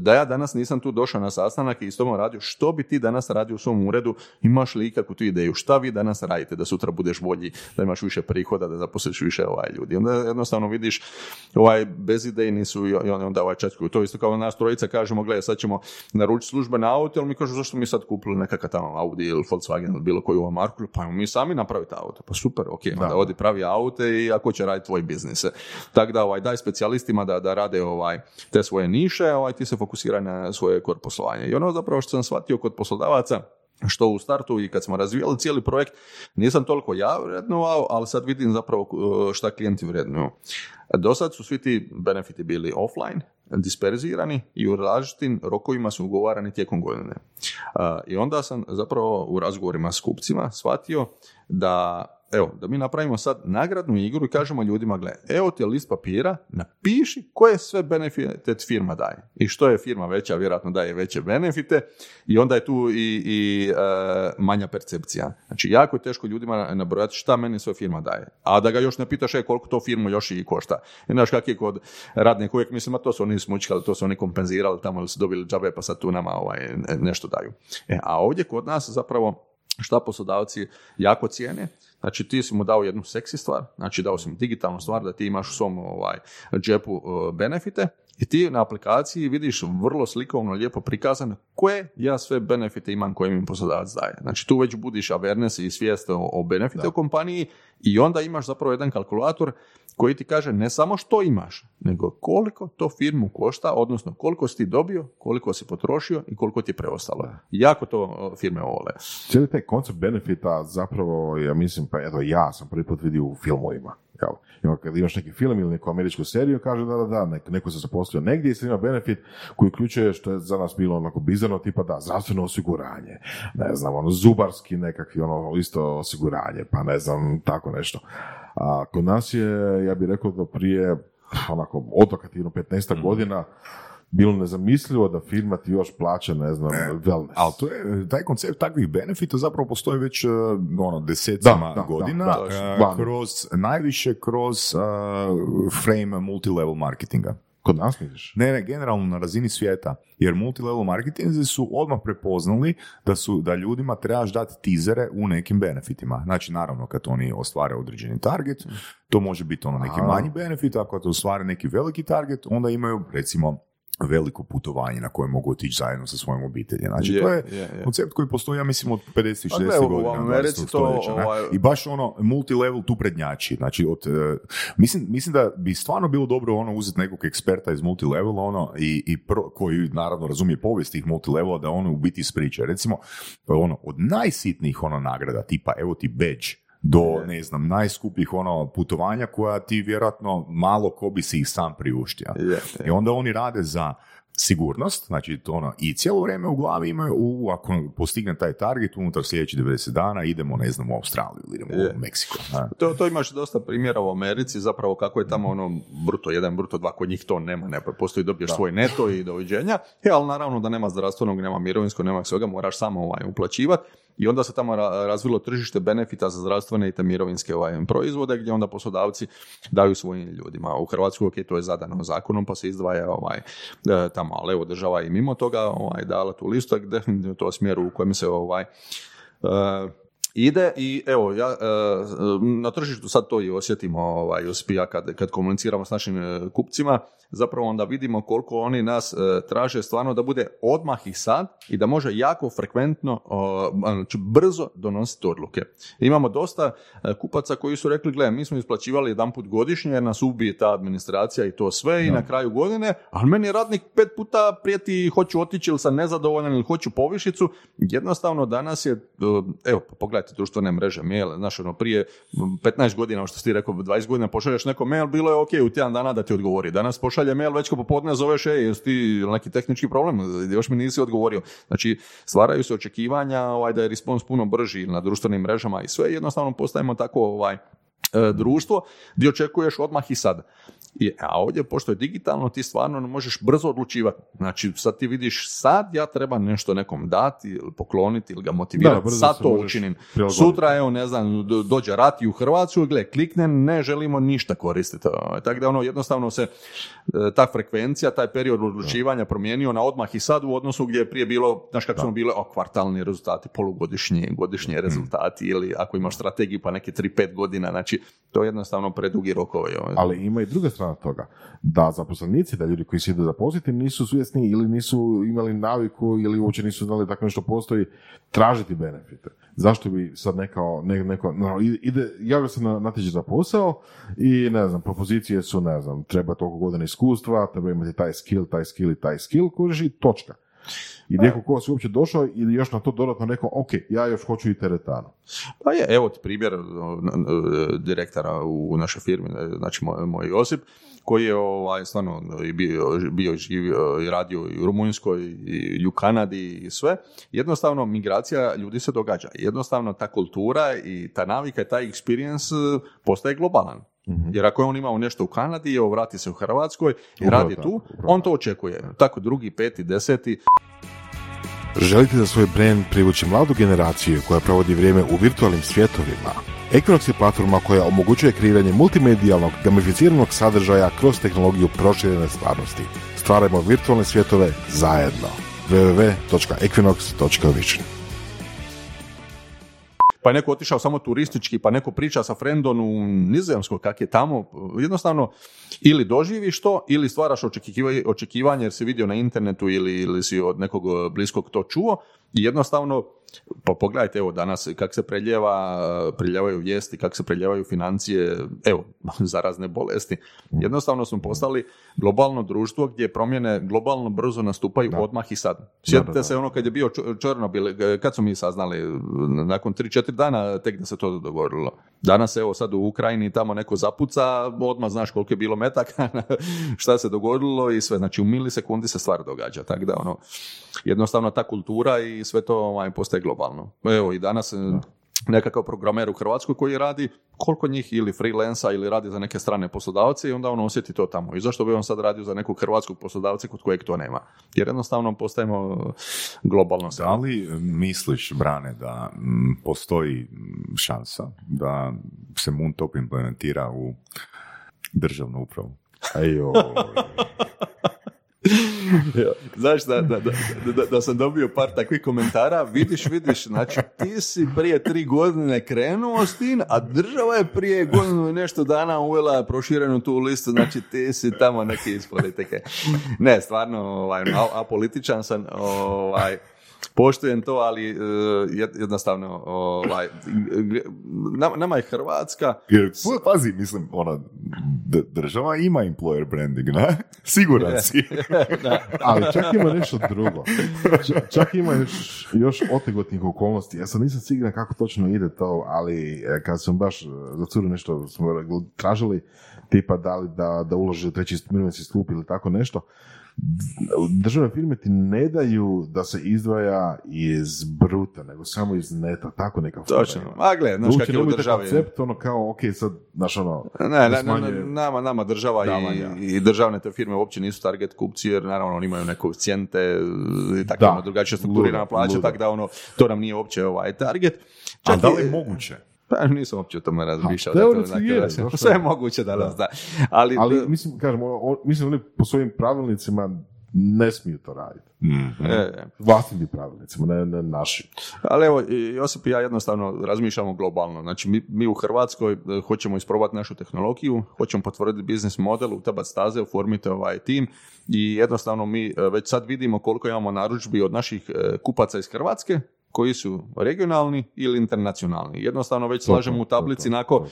da ja danas nisam tu došao na sastanak i s tobom radio, što bi ti danas radio u svom uredu, imaš li ikakvu tu ideju, šta vi danas radite, da sutra budeš bolji, da imaš više prihoda, da zaposliš više ovaj ljudi. Onda jednostavno vidiš, ovaj, bezidejni su i i onda ovaj četku. To isto kao nas trojica kažemo, gledaj, sad ćemo naručiti službene auto, ali mi kažu, zašto mi sad kupili nekakav tamo Audi ili Volkswagen ili bilo koju ovu marku, pa mi sami napraviti auto. Pa super, ok, onda odi pravi aute i ako će raditi tvoj biznis. Tako da ovaj, daj specijalistima da, da rade ovaj, te svoje niše, ovaj, ti se fokusiraj na svoje kor poslovanje. I ono zapravo što sam shvatio kod poslodavaca, što u startu i kad smo razvijali cijeli projekt, nisam toliko ja vrednovao, ali sad vidim zapravo uh, šta klijenti vrednuju. Do sad su svi ti benefiti bili offline, disperzirani i u različitim rokovima su ugovarani tijekom godine. Uh, I onda sam zapravo u razgovorima s kupcima shvatio da Evo, da mi napravimo sad nagradnu igru i kažemo ljudima, gle, evo ti je list papira, napiši koje sve benefite firma daje. I što je firma veća, vjerojatno daje veće benefite i onda je tu i, i e, manja percepcija. Znači, jako je teško ljudima nabrojati šta meni sve firma daje. A da ga još ne pitaš, e, koliko to firmu još i košta. I znaš kak je kod radnika uvijek mislim, a to su oni smučkali, to su oni kompenzirali tamo ili su dobili džabe pa sad tu nama ovaj, nešto daju. E, a ovdje kod nas zapravo šta poslodavci jako cijene. Znači ti si mu dao jednu seksi stvar, znači dao si mu digitalnu stvar da ti imaš u svom ovaj, džepu uh, benefite i ti na aplikaciji vidiš vrlo slikovno, lijepo prikazano koje ja sve benefite imam koje mi poslodavac daje. Znači tu već budiš awareness i svijest o, o benefite u kompaniji i onda imaš zapravo jedan kalkulator koji ti kaže ne samo što imaš, nego koliko to firmu košta, odnosno koliko si ti dobio, koliko si potrošio i koliko ti je preostalo. Jako to firme vole. Cijeli taj koncept benefita zapravo, ja mislim, pa eto ja sam prvi put vidio u filmovima. Jel? I onda kad imaš neki film ili neku američku seriju, kaže da, da, da, nek- neko se zaposlio negdje i sad ima benefit koji uključuje, što je za nas bilo onako bizarno, tipa da, zdravstveno osiguranje, ne znam, ono, zubarski nekakvi, ono, isto osiguranje, pa ne znam, tako nešto. A kod nas je, ja bih rekao da prije, onako, odokativno 15 godina, bilo nezamislivo da firma ti još plaća, ne znam, wellness. Ali to je, taj koncept takvih benefita zapravo postoji već uh, ono, desecima Da, da, godina, da, da, uh, kroz, najviše kroz uh, frame multilevel marketinga. Kod nas misliš? Ne, ne, generalno na razini svijeta. Jer multilevel marketinzi su odmah prepoznali da su da ljudima trebaš dati tizere u nekim benefitima. Znači, naravno, kad oni ostvare određeni target, to može biti ono neki manji benefit, ako to ostvare neki veliki target, onda imaju, recimo, veliko putovanje na koje mogu otići zajedno sa svojom obitelji. Znači, Je, to je, je, je. koncept koji postoji, ja mislim, od 50 Pa 60 gle, u godina. Americi 20. to, ovaj- I baš ono, multilevel tu prednjači. Znači, od, e, mislim, mislim da bi stvarno bilo dobro ono uzeti nekog eksperta iz multilevela ono, i, i pro- koji naravno razumije povijest tih multilevela da ono u biti ispriča. Recimo, ono, od najsitnijih ono nagrada, tipa evo ti badge do, ne znam, najskupljih ono putovanja koja ti vjerojatno malo ko bi si ih sam priuštio. I onda oni rade za sigurnost, znači to ono, i cijelo vrijeme u glavi imaju, u, ako postigne taj target unutar sljedećih 90 dana, idemo, ne znam, u Australiju ili idemo Je. u Meksiko. To, to imaš dosta primjera u Americi, zapravo kako je tamo ono bruto jedan, bruto dva, kod njih to nema, ne postoji, dobiješ svoj neto i doviđenja, e, ali naravno da nema zdravstvenog, nema mirovinskog, nema svega, moraš samo ovaj, uplaćivati i onda se tamo ra- razvilo tržište benefita za zdravstvene i te mirovinske ovaj, proizvode gdje onda poslodavci daju svojim ljudima. U Hrvatskoj, ok, to je zadano zakonom pa se izdvaja ovaj, e, tamo, ali evo država i mimo toga ovaj, dala tu listu, definitivno to smjeru u kojem se ovaj, e, ide i evo ja e, na tržištu sad to i osjetimo ovaj Josip i ja kad, kad komuniciramo s našim e, kupcima. Zapravo onda vidimo koliko oni nas e, traže stvarno da bude odmah i sad i da može jako frekventno o, znači brzo donositi odluke. Imamo dosta kupaca koji su rekli gle mi smo isplaćivali jedanput godišnje jer nas ubije ta administracija i to sve i na kraju godine, ali meni radnik pet puta prijeti hoću otići ili sam nezadovoljan ili hoću povišicu, jednostavno danas je, evo pogledajte društvene mreže, mail, znaš ono prije m, 15 godina, ono što si rekao, 20 godina pošalješ neko mail, bilo je ok u tjedan dana da ti odgovori. Danas pošalje mail, već ko popodne zoveš, ej, jesi ti neki tehnički problem, još mi nisi odgovorio. Znači, stvaraju se očekivanja ovaj, da je respons puno brži na društvenim mrežama i sve, jednostavno postajemo tako ovaj, društvo gdje očekuješ odmah i sad. I, a ovdje, pošto je digitalno, ti stvarno možeš brzo odlučivati. Znači, sad ti vidiš, sad ja treba nešto nekom dati ili pokloniti ili ga Da, motivirati, brzo sad to učinim. prilagoditi. Sutra, evo, ne znam, do- dođe rat i u Hrvatsku, gle, kliknem, ne želimo ništa koristiti. Ovaj, Tako da ono, jednostavno se e, ta frekvencija, taj period odlučivanja promijenio na odmah i sad u odnosu gdje je prije bilo, znaš kako su bile, o, kvartalni rezultati, polugodišnji, godišnji rezultati ili ako imaš strategiju pa neke 3-5 godina, znači to je jednostavno predugi rokovi. ovaj. Ali ima i druga strana toga, da zaposlenici, da ljudi koji se idu zaposliti nisu svjesni ili nisu imali naviku ili uopće nisu znali tako nešto postoji, tražiti benefite. Zašto bi sad nekao, ne, neko, no, ide, javlja se na natječaj za posao i ne znam, propozicije su, ne znam, treba toliko godina iskustva, treba imati taj skill, taj skill i taj skill, kužiš točka. I neko ko si uopće došao ili još na to dodatno neko, ok, ja još hoću i teretanu. Pa je, evo ti primjer n- direktora u našoj firmi, znači moj, moj Josip, koji je ovaj, stvarno i bio, bio i živio i radio i u Rumunjskoj i u Kanadi i sve. Jednostavno, migracija ljudi se događa. Jednostavno, ta kultura i ta navika i taj experience postaje globalan. Jer ako je on imao nešto u Kanadi, evo vrati se u Hrvatskoj i Upravo radi tako, tu, upravo on to očekuje. Tako drugi, peti, deseti, Želite za svoj brand privući mladu generaciju koja provodi vrijeme u virtualnim svjetovima? Equinox je platforma koja omogućuje kreiranje multimedijalnog, gamificiranog sadržaja kroz tehnologiju proširene stvarnosti. Stvarajmo virtualne svjetove zajedno. www.equinox.vision pa je neko otišao samo turistički, pa neko priča sa frendom u Nizozemskoj kak je tamo, jednostavno ili doživiš to, ili stvaraš očekiva- očekivanje jer si vidio na internetu ili, ili si od nekog bliskog to čuo i jednostavno, pa pogledajte evo danas kako se preljeva, preljevaju vijesti, kako se preljevaju financije, evo, zarazne bolesti. Jednostavno smo postali globalno društvo gdje promjene globalno brzo nastupaju odmah i sad. Sjetite da, da. se ono kad je bio Černobil, eh, kad su mi saznali, nakon 3-4 dana tek da se to dogodilo. Danas evo sad u Ukrajini tamo neko zapuca, odmah znaš koliko je bilo metaka, šta se dogodilo i sve. Znači u milisekundi se stvar događa. Tako da ono, jednostavno ta kultura i sve to ovaj, postaje globalno. Evo i danas nekakav programer u Hrvatskoj koji radi, koliko njih ili freelansa ili radi za neke strane poslodavce i onda on osjeti to tamo. I zašto bi on sad radio za nekog hrvatskog poslodavca kod kojeg to nema? Jer jednostavno postajemo eh, globalno. Da li misliš, Brane, da postoji šansa da se Moontop implementira u državnu upravu? Ejo, Ja, Znaš da, da, da, da, sam dobio par takvih komentara, vidiš, vidiš, znači ti si prije tri godine krenuo s tim, a država je prije godinu i nešto dana uvela proširenu tu listu, znači ti si tamo neki iz politike. Ne, stvarno, ovaj, apolitičan sam, ovaj, poštujem to, ali jed- jednostavno, ovaj, nama, je Hrvatska, Jer, pazi, mislim, ona, država ima employer branding, ne? Siguran si. Ali čak ima nešto drugo. Čak ima još, još otegotnih okolnosti. Ja sad nisam siguran kako točno ide to, ali e, kad sam baš e, za curu nešto smo tražili, tipa da li da, da uloži u treći mirovinski stup ili tako nešto, državne firme ti ne daju da se izdvaja iz bruta, nego samo iz neta, tako neka Točno. A gle, znaš kak je u državi. koncept, ono kao, ok, sad, znaš ono, Ne, ne, ne, ne, nama, nama država davanja. i, i državne te firme uopće nisu target kupci jer naravno oni imaju neke koeficijente i tako Da. ima drugačije strukturirana plaća, tako da ono, to nam nije uopće ovaj target. A Čak da i- li je moguće? Pa nisam uopće o tome razmišljao. Ha, da to teoretski onak- je, zašto Sve je moguće danas, da. Ali, ali mislim, kažem, o- o- mislim da oni po svojim pravilnicima ne smiju to raditi. Mhm. e, Vlastitim pravilnicima, ne, ne naši. Ali evo, Josip i ja jednostavno razmišljamo globalno. Znači, mi, mi u Hrvatskoj e, hoćemo isprobati našu tehnologiju, hoćemo potvrditi biznis model, utabati staze, oformiti ovaj tim i jednostavno mi e, već sad vidimo koliko imamo narudžbi od naših e, kupaca iz Hrvatske, koji su regionalni ili internacionalni. Jednostavno već slažemo u tablici nako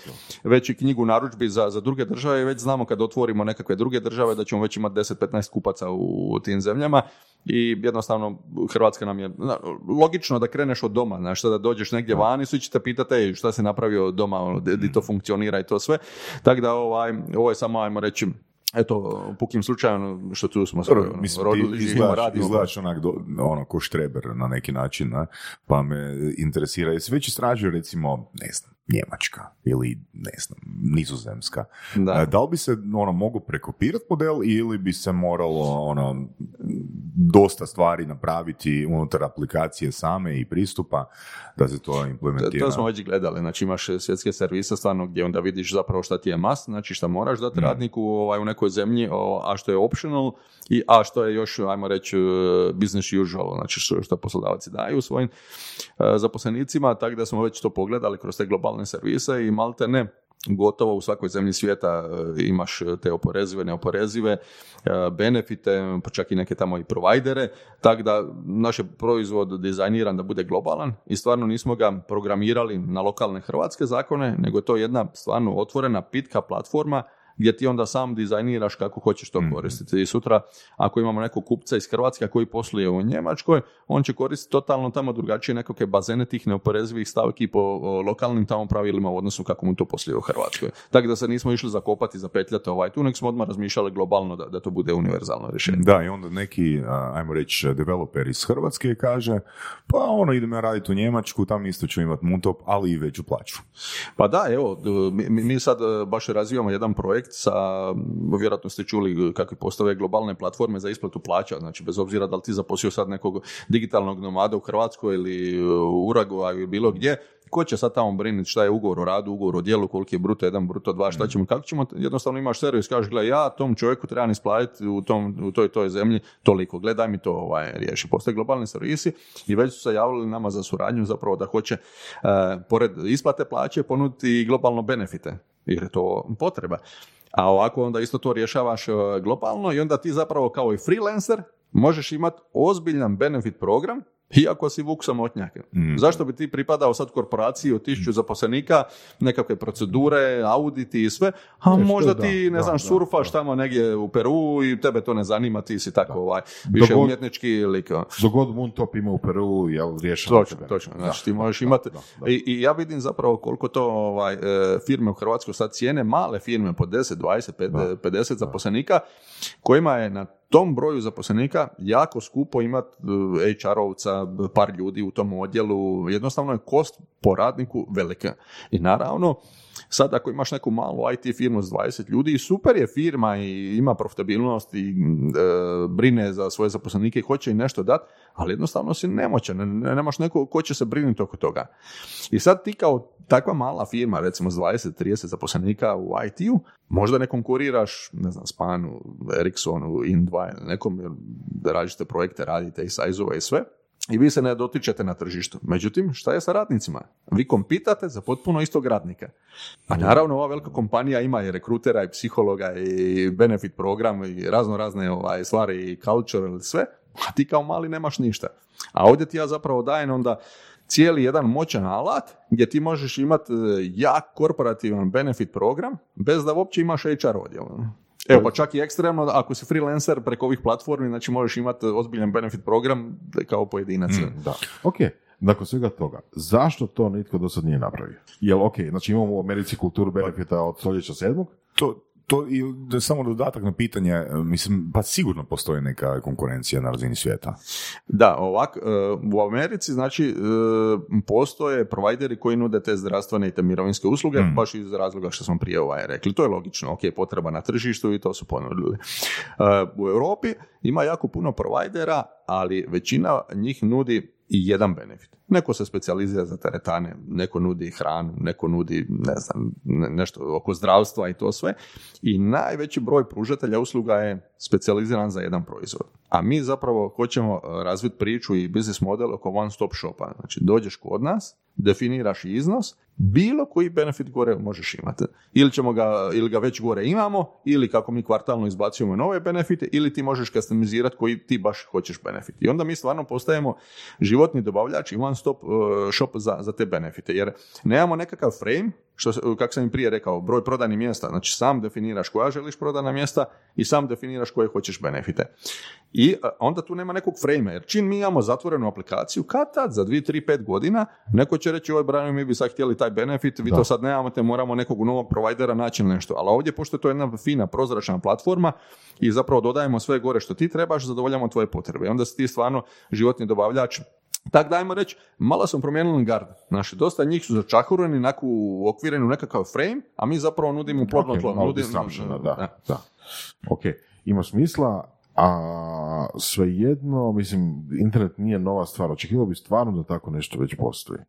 već i knjigu narudžbi za, za druge države i već znamo kad otvorimo nekakve druge države da ćemo već imati 10-15 kupaca u, tim zemljama i jednostavno Hrvatska nam je na, logično da kreneš od doma, znaš, da dođeš negdje vani, svi će te pitati "Ej, šta si napravio doma, ono, di, di to funkcionira i to sve. Tako da ovaj, ovo je samo, ajmo reći, eto, pukim slučajem što tu smo se ono, mislim, rodili, izgledaš onak do, ono, ko štreber na neki način, ne? pa me interesira, jesi već istražio recimo, ne znam, Njemačka ili ne znam, Nizozemska. Da. Da. da li bi se ono mogu prekopirati model ili bi se moralo ono dosta stvari napraviti unutar aplikacije same i pristupa da se to To, implementira? to smo već gledali, znači imaš svjetske servise stvarno gdje onda vidiš zapravo šta ti je must, znači šta moraš dati radniku ovaj, u nekoj zemlji, a što je optional, i, a što je još, ajmo reći, eh, business usual, znači što, što poslodavci daju svojim eh, zaposlenicima, tako da smo već to pogledali kroz te globalne servise i malte ne, gotovo u svakoj zemlji svijeta eh, imaš te oporezive, neoporezive eh, benefite, pa čak i neke tamo i provajdere, tako da naš je proizvod dizajniran da bude globalan i stvarno nismo ga programirali na lokalne hrvatske zakone, nego je to jedna stvarno otvorena, pitka platforma gdje ti onda sam dizajniraš kako hoćeš to koristiti. I sutra, ako imamo nekog kupca iz Hrvatske koji posluje u Njemačkoj, on će koristiti totalno tamo drugačije nekakve bazene tih neoporezivih stavki po o, lokalnim tamo pravilima u odnosu kako mu to posluje u Hrvatskoj. Tako da se nismo išli zakopati, zapetljati ovaj tu, nego smo odmah razmišljali globalno da, da to bude univerzalno rješenje. Da, i onda neki, ajmo reći, developer iz Hrvatske kaže, pa ono, idem ja raditi u Njemačku, tam isto ću imati Muntop, ali i veću plaću. Pa da, evo, mi, mi- mi sad e, baš razvijamo jedan projekt sa, vjerojatno ste čuli kako postave globalne platforme za isplatu plaća, znači bez obzira da li ti zaposlio sad nekog digitalnog nomada u Hrvatskoj ili u Urugvaju ili bilo gdje, ko će sad tamo brinuti šta je ugovor o radu, ugovor o djelu, koliki je bruto jedan, bruto dva, šta ćemo, kako ćemo, jednostavno imaš servis, kažeš, gle, ja tom čovjeku trebam isplatiti u, tom, u toj toj zemlji toliko, gle, daj mi to ovaj, riješi. Postoje globalni servisi i već su se javili nama za suradnju zapravo da hoće, e, pored isplate plaće, ponuditi i globalno benefite, jer je to potreba. A ovako onda isto to rješavaš e, globalno i onda ti zapravo kao i freelancer možeš imati ozbiljan benefit program iako si vuk samotnjak. Zašto bi ti pripadao sad korporaciji od tisuću zaposlenika, nekakve procedure, auditi i sve, a E, možda da, ti, ne da, znam, da, surfaš tamo negdje u Peru i tebe to ne zanima, ti si tako ovaj, više Dogod- umjetnički lik. ono. Dogod Moontop ima u Peru, jel, riješeno. Točno, točno. Znači, ti možeš imati... da, da. I, I ja vidim zapravo koliko to ovaj, e, firme u Hrvatskoj sad cijene, male firme po 10, 20, pet- 50 zaposlenika, kojima je na tom broju zaposlenika jako skupo imati HR-ovca, par ljudi u tom odjelu, jednostavno je kost po radniku velika. I naravno, sad ako imaš neku malu IT firmu s 20 ljudi, super je firma i ima profitabilnost i e, brine za svoje zaposlenike i hoće im nešto dati, ali jednostavno si nemoćan, ne, ne- nemaš neko ko će se brinuti oko toga. I sad ti kao takva mala firma, recimo s 20-30 zaposlenika u IT-u, možda ne konkuriraš, ne znam, Spanu, Ericssonu, In2 ili nekom, da različite projekte radite i sajzove i sve, i vi se ne dotičete na tržištu. Međutim, šta je sa radnicima? Vi kompitate za potpuno istog radnika. A naravno, ova velika kompanija ima i rekrutera, i psihologa, i benefit program, i razno razne ovaj, stvari, i culture, ili sve, a ti kao mali nemaš ništa. A ovdje ti ja zapravo dajem onda cijeli jedan moćan alat gdje ti možeš imati e, jak korporativan benefit program bez da uopće imaš HR odjel. Evo, pa čak i ekstremno, ako si freelancer preko ovih platformi, znači možeš imati ozbiljan benefit program kao pojedinac. Da. Ok, nakon svega toga, zašto to nitko do sad nije napravio? Jel, ok, znači imamo u Americi kulturu benefita od stoljeća sedmog, To, to i da samo dodatak na pitanje, e, mislim, pa sigurno postoji neka konkurencija na razini svijeta. Da, ovak, e, u Americi znači e, postoje provajderi koji nude te zdravstvene i te mirovinske usluge, Mm. baš iz razloga što smo prije ovaj rekli. To je logično, ok, potreba na tržištu i to su ponudili. U Europi ima jako puno provajdera, ali većina njih nudi i jedan benefit. Neko se specijalizira za teretane, neko nudi hranu, neko nudi ne znam, ne- nešto oko zdravstva i to sve. I najveći broj pružatelja usluga je specijaliziran za jedan proizvod. A mi zapravo hoćemo e, razviti priču i biznis model oko one stop shopa. Znači dođeš kod nas, definiraš iznos, bilo koji benefit gore možeš imati. Ili ćemo ga, ili ga već gore imamo, ili kako mi kvartalno izbacujemo nove benefite, ili ti možeš customizirati koji ti baš hoćeš benefit. I onda mi stvarno postajemo životni dobavljač i one stop uh, shop za, za te benefite. Jer nemamo nekakav frame, što, kako sam i prije rekao, broj prodajnih mjesta. Znači sam definiraš koja želiš prodana mjesta i sam definiraš koje hoćeš benefite. I a, onda tu nema nekog frame jer čim mi imamo zatvorenu aplikaciju, kad tad, za 2, 3, 5 godina, neko će reći, oj, Brian, mi bi sad htjeli taj benefit, vi to sad nemamo, te moramo nekog novog provajdera naći nešto. Ali ovdje, pošto je to jedna fina, prozračna platforma i zapravo dodajemo sve gore što ti trebaš, zadovoljamo tvoje potrebe. I onda si ti stvarno životni dobavljač tako da ajmo reći, malo smo promijenili gard. Znači, dosta njih su začahureni, onako uokvireni u nekakav frame, a mi zapravo nudimo plodno Ok, tlo. Nudimo- disruptiona, da, da. Ok, ima smisla, a svejedno, mislim, internet nije nova stvar. Očekivao bi stvarno da tako nešto već postoji.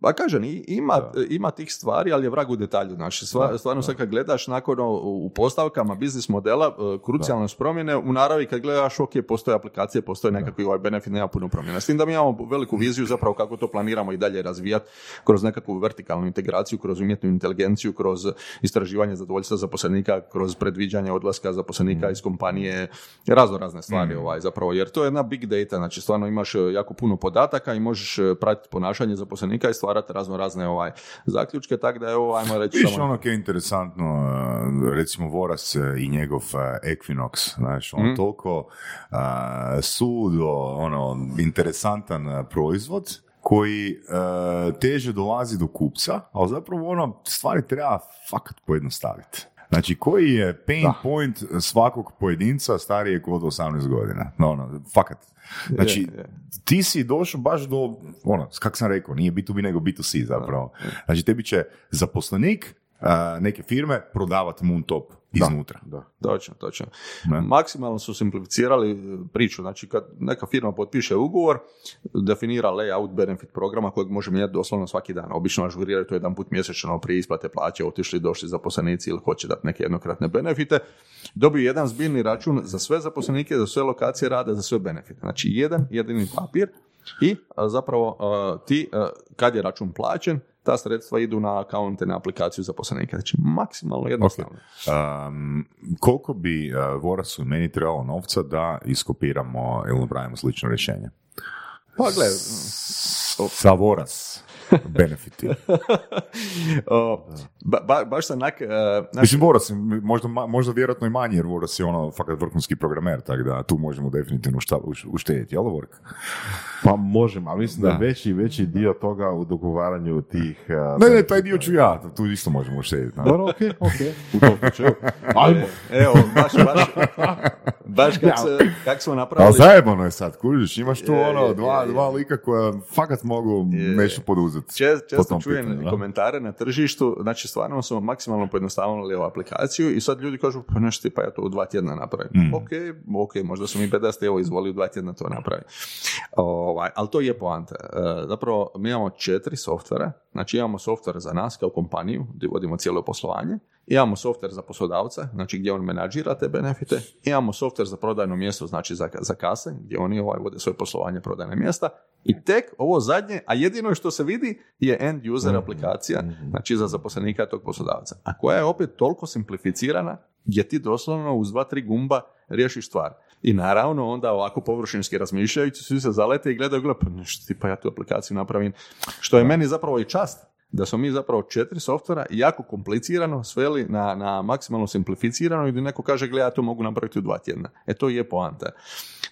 Pa kažem, ima, ima tih stvari, ali je vrag u detalju. Znači, stvarno sad kad gledaš nakon u postavkama biznis modela, e, krucijalne su promjene, u naravi kad gledaš, ok, postoje aplikacije, postoje nekakvi ovaj benefit, nema puno promjena. S tim da mi imamo veliku viziju zapravo kako to planiramo i dalje razvijati kroz nekakvu vertikalnu integraciju, kroz umjetnu inteligenciju, kroz istraživanje zadovoljstva zaposlenika, kroz predviđanje odlaska zaposlenika iz kompanije, razno razne stvari ovaj, zapravo, jer to je jedna big data, znači stvarno imaš e, jako puno podataka i možeš e, pratiti ponašanje zaposlenika i stvarati razno razne ovaj, zaključke, tako da je ovo, ajmo reći, samo... ono je interesantno, uh, recimo Voras i njegov Equinox, znaš, on Mhm. toliko uh, sudo, ono, interesantan proizvod koji uh, teže dolazi do kupca, ali zapravo ono, stvari treba fakat pojednostaviti. Znači, koji je pain point svakog pojedinca starijeg od 18 godina? No, ono, fakat. Znači, Je, je. ti si došao baš do, ono, kak sam rekao, nije B2B nego B2C zapravo. Znači, tebi će zaposlenik a, neke firme prodavati Moontop iznutra. Da. Točno, točno. Ne. Maksimalno su simplificirali e, priču. Znači, kad neka firma potpiše ugovor, definira layout benefit programa kojeg može mijenjati doslovno svaki dan. Obično ažuriraju to jedan put mjesečno prije isplate plaće, otišli, došli zaposlenici ili hoće dati neke jednokratne benefite. Dobiju jedan zbirni račun za sve zaposlenike, za sve lokacije rada, za sve benefite. Znači, jedan jedini papir i a, zapravo a, ti, a, kad je račun plaćen, ta sredstva idu na akaunte, na aplikaciju zaposlenika. Znači, maksimalno jednostavno. Um, koliko bi uh, Vorasu i meni trebalo novca da iskopiramo ili napravimo slično rješenje? Pa gle, Sa Voras benefiti. o, ba, ba- baš sam onak, e, znaš, Mislim, Voras, je možda, možda vjerojatno i manje, jer Voras je ono fakat vrhunski programer, tako da tu možemo definitivno šta, uš- uštedjeti, jel Vork? Pa možemo, ali mislim da, Da. je veći, veći dio toga u dogovaranju tih... uh, Ne, ne, taj dio ću ja, tu isto možemo uštedjeti. Dobro, ok, ok. U tom slučaju. Ajmo. evo, baš, baš, baš kak, se, kak smo Ali napravili, zajebano je sad, kužiš, imaš tu Je, ono, dva, je, je. dva lika koja fakat mogu Je. nešto poduzeti. Čest, po često čujem pitanju, komentare na tržištu, znači stvarno smo maksimalno pojednostavili ovu aplikaciju i sad ljudi kažu, pa nešto pa ja to u dva tjedna napravim. Mm. Ok, ok, možda su mi bedasti, evo izvoli u dva tjedna to napravi. Ovaj, ali to je poanta. E, zapravo, mi imamo četiri softvera, znači imamo softver za nas kao kompaniju, gdje vodimo cijelo poslovanje, imamo softver za poslodavca, znači gdje on menadžira te benefite, imamo softver za prodajno mjesto, znači za, za kase, gdje oni ovaj, vode svoje poslovanje prodajne mjesta. I tek ovo zadnje, a jedino što se vidi je end user aplikacija, znači za zaposlenika tog poslodavca, a koja je opet toliko simplificirana gdje ti doslovno uz dva, tri gumba riješiš stvar. I naravno onda ovako površinski razmišljajući svi se zalete i gledaju, gledaju, pa nešto tipa ja tu aplikaciju napravim. Što je meni zapravo i čast da smo mi zapravo četiri softvera jako komplicirano sveli na, na maksimalno simplificirano i da neko kaže, gle, ja to mogu napraviti u dva tjedna. E to je poanta.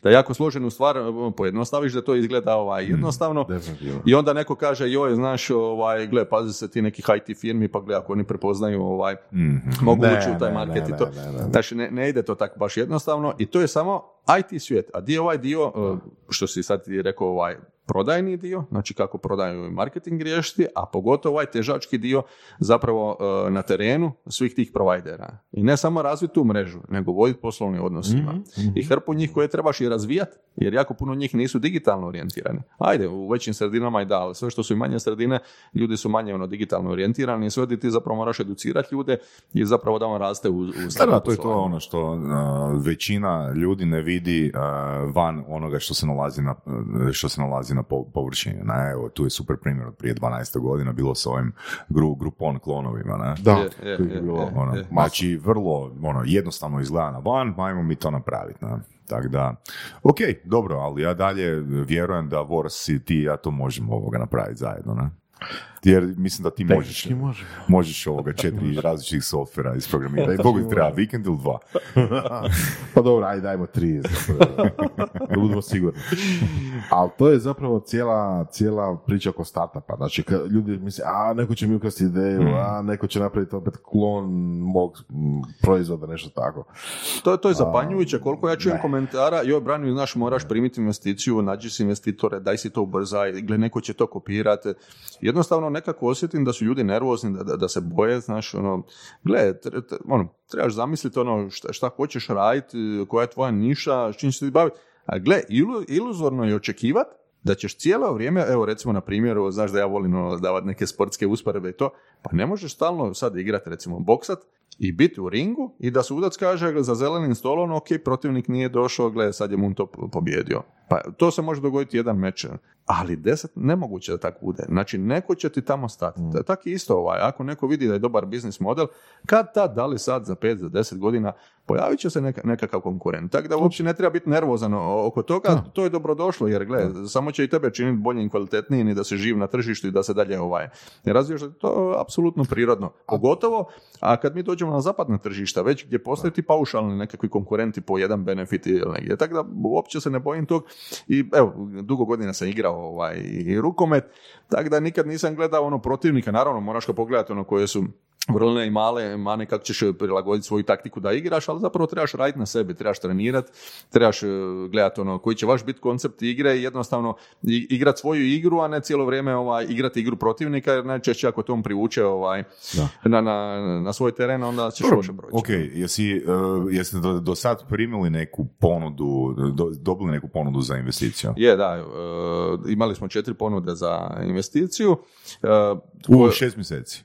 Da jako složenu stvar pojednostaviš da to izgleda ovaj, jednostavno Definitivno. i onda neko kaže, joj, znaš, ovaj, gle, pazi se ti nekih IT firmi, pa gle, ako oni prepoznaju, ovaj, mogu Ne, ući u taj ne, market ne, i to. Znači, ne, ne ide to tako baš jednostavno i to je samo IT svijet, a dio ovaj dio, uh, što si sad ti rekao, ovaj prodajni dio, znači kako prodaju i marketing riješiti, a pogotovo ovaj težački dio zapravo uh, na terenu svih tih provajdera. I ne samo razviti tu mrežu, nego voditi poslovni odnosima. Mhm, I hrpu njih koje trebaš i razvijati, jer jako puno njih nisu digitalno orijentirani. Ajde, u većim sredinama i da, ali sve što su i manje sredine, ljudi su manje ono digitalno orijentirani i sve ti zapravo moraš educirati ljude i zapravo da on raste u, u Da, da, to je to ono što uh, većina ljudi ne vidi uh, van onoga što se nalazi na, uh, što se nalazi na po- površini. Ne? Evo, tu je super primjer od prije 12 godina bilo sa ovim gru, Groupon klonovima. Ne? Da, Je, je, je je, bilo, je. Ono, znači, vrlo ono, jednostavno izgleda na van, pa ajmo mi to napraviti. Ne? Tako da, ok, dobro, ali ja dalje vjerujem da Wars i ti i ja to možemo ovoga napraviti zajedno. Ne? Jer mislim da ti možeš, može. možeš ovoga četiri različitih softvera isprogramirati. Bogu ti treba vikend ili dva. pa dobro, ajde dajmo tri, zapravo, da budemo sigurni. Ali to je zapravo cijela, cijela priča oko startupa. Znači, kad ljudi misle, a neko će mi ukrasti ideju, a neko će napraviti opet klon mog proizvoda, nešto tako. To, to je zapanjujuće, koliko ja čujem komentara, joj, Brani, znaš, moraš primiti investiciju, nađi si investitore, daj si to ubrzaj, gle, neko će to kopirati. Jednostavno nekako osjetim da su ljudi nervozni, da, da, da se boje, znaš, ono, gle, tre- tre- ono, trebaš zamisliti ono šta, šta hoćeš raditi, koja je tvoja niša, s čim se ti baviti. A gle, ilu, iluzorno je očekivati da ćeš cijelo vrijeme, evo recimo na primjeru, znaš da ja volim ono, davati neke sportske usporedbe i to, pa ne možeš stalno sad igrati recimo boksat i biti u ringu i da sudac kaže za zelenim stolom, ok, protivnik nije došao, gle, sad je mun to pobjedio. Pa to se može dogoditi jedan meč, ali deset nemoguće da tako bude. Znači, neko će ti tamo stati. Mm. Tako je isto ovaj, ako neko vidi da je dobar biznis model, kad tad, da li sad, za pet, za deset godina, pojavit će se neka, nekakav konkurent. Tako da uopće ne treba biti nervozan oko toga, to je dobrodošlo, jer gle, samo će i tebe činiti boljim i kvalitetnijim i da se živ na tržištu i da se dalje ovaj, razvijaš, to apsolutno prirodno. Pogotovo, a kad mi dođemo na zapadna tržišta, već gdje postoje ti paušalni nekakvi konkurenti po jedan benefit ili negdje, tako da uopće se ne bojim tog. I evo, dugo godina sam igrao ovaj, i rukomet, tako da nikad nisam gledao ono protivnika, naravno moraš ga pogledati ono koje su vrlne i male mane kako ćeš prilagoditi svoju taktiku da igraš, ali zapravo trebaš raditi na sebi, trebaš trenirati, trebaš e, gledati ono koji će vaš biti koncept igre i jednostavno igrati svoju igru, a ne cijelo vrijeme ovaj, igrati igru protivnika, jer najčešće ako to on privuče ovaj, na, na, na svoj teren, onda ćeš loše proći. Ok, jesi, uh, jeste do, do sad primili neku ponudu, do- dobili neku ponudu za investiciju? Je, da, e, imali smo četiri ponude za investiciju. E, U šest mjeseci.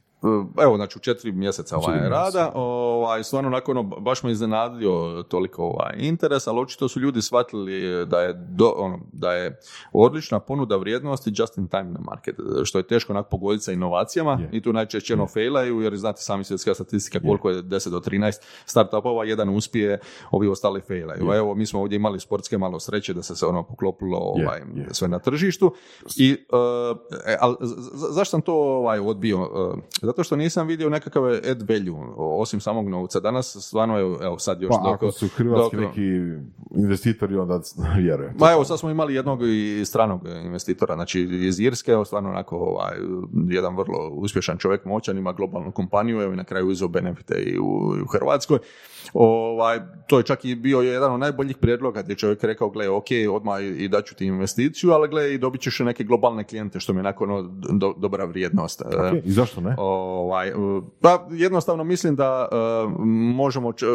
Evo, znači u četiri mjeseca ovaj Četiri rada, ovaj, stvarno nakon ono, baš me iznenadio toliko ovaj interes, ali očito su ljudi shvatili da je, do, ono, da je odlična ponuda vrijednosti just in time na market, što je teško onako pogoditi sa inovacijama i tu najčešće ono failaju, jer znate sami svjetska statistika koliko je 10 do 13 startupova, jedan uspije, ovi ostali failaju. Evo, mi smo ovdje imali sportske malo sreće da se se ono poklopilo ovaj, sve na tržištu. I, uh, e, ali z- z- zašto sam to ovaj, odbio? Uh, zato što nisam vidio nekakav add value, osim samog novca. Danas stvarno, evo, evo sad još Pa dok- ako su hrvatski dok- neki investitori, onda vjerujem. Ma evo, sad smo imali jednog i stranog investitora, znači iz Irske, evo stvarno onako ovaj, jedan vrlo uspješan čovjek, moćan, ima globalnu kompaniju, evo i na kraju uzeo benefite i u, i u Hrvatskoj. Ovaj, to je čak i bio jedan od najboljih prijedloga gdje je čovjek rekao, gle, ok, odmah i, daću ti investiciju, ali gle, i dobit ćeš neke globalne klijente, što mi je onako ono, do- dobra vrijednost. Ok, I zašto ne? Ovaj, uh, pa jednostavno mislim da uh, možemo... č-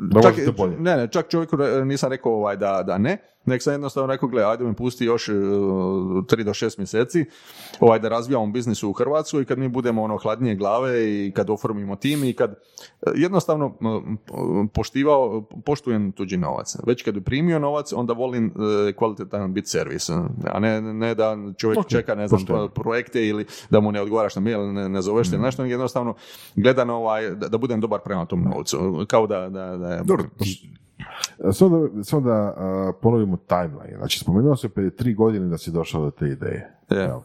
Da čak, bolje. ne, ne, čak čovjeku nisam rekao ovaj, da, da ne, nek sam jednostavno rekao, gle, ajde mi pusti još uh, tri do šest mjeseci ovaj, da razvijamo biznis u Hrvatskoj i kad mi budemo ono hladnije glave i kad oformimo tim i kad uh, jednostavno poštivao, poštujem tuđi novac. Već kad bi primio novac, onda volim uh, kvalitetan bit servis, a ne, ne da čovjek Ok, čeka, ne znam, pošteno. projekte ili da mu ne odgovaraš na mail, ne, ne zoveš te, nešto, jednostavno gledano ovaj, da, da budem dobar prema tom novcu, kao da, da, da je... Dobro, Samo da, samo da uh, ponovimo timeline. Znači, spomenuo se prije tri godine da si došao do te ideje. Je. Jel?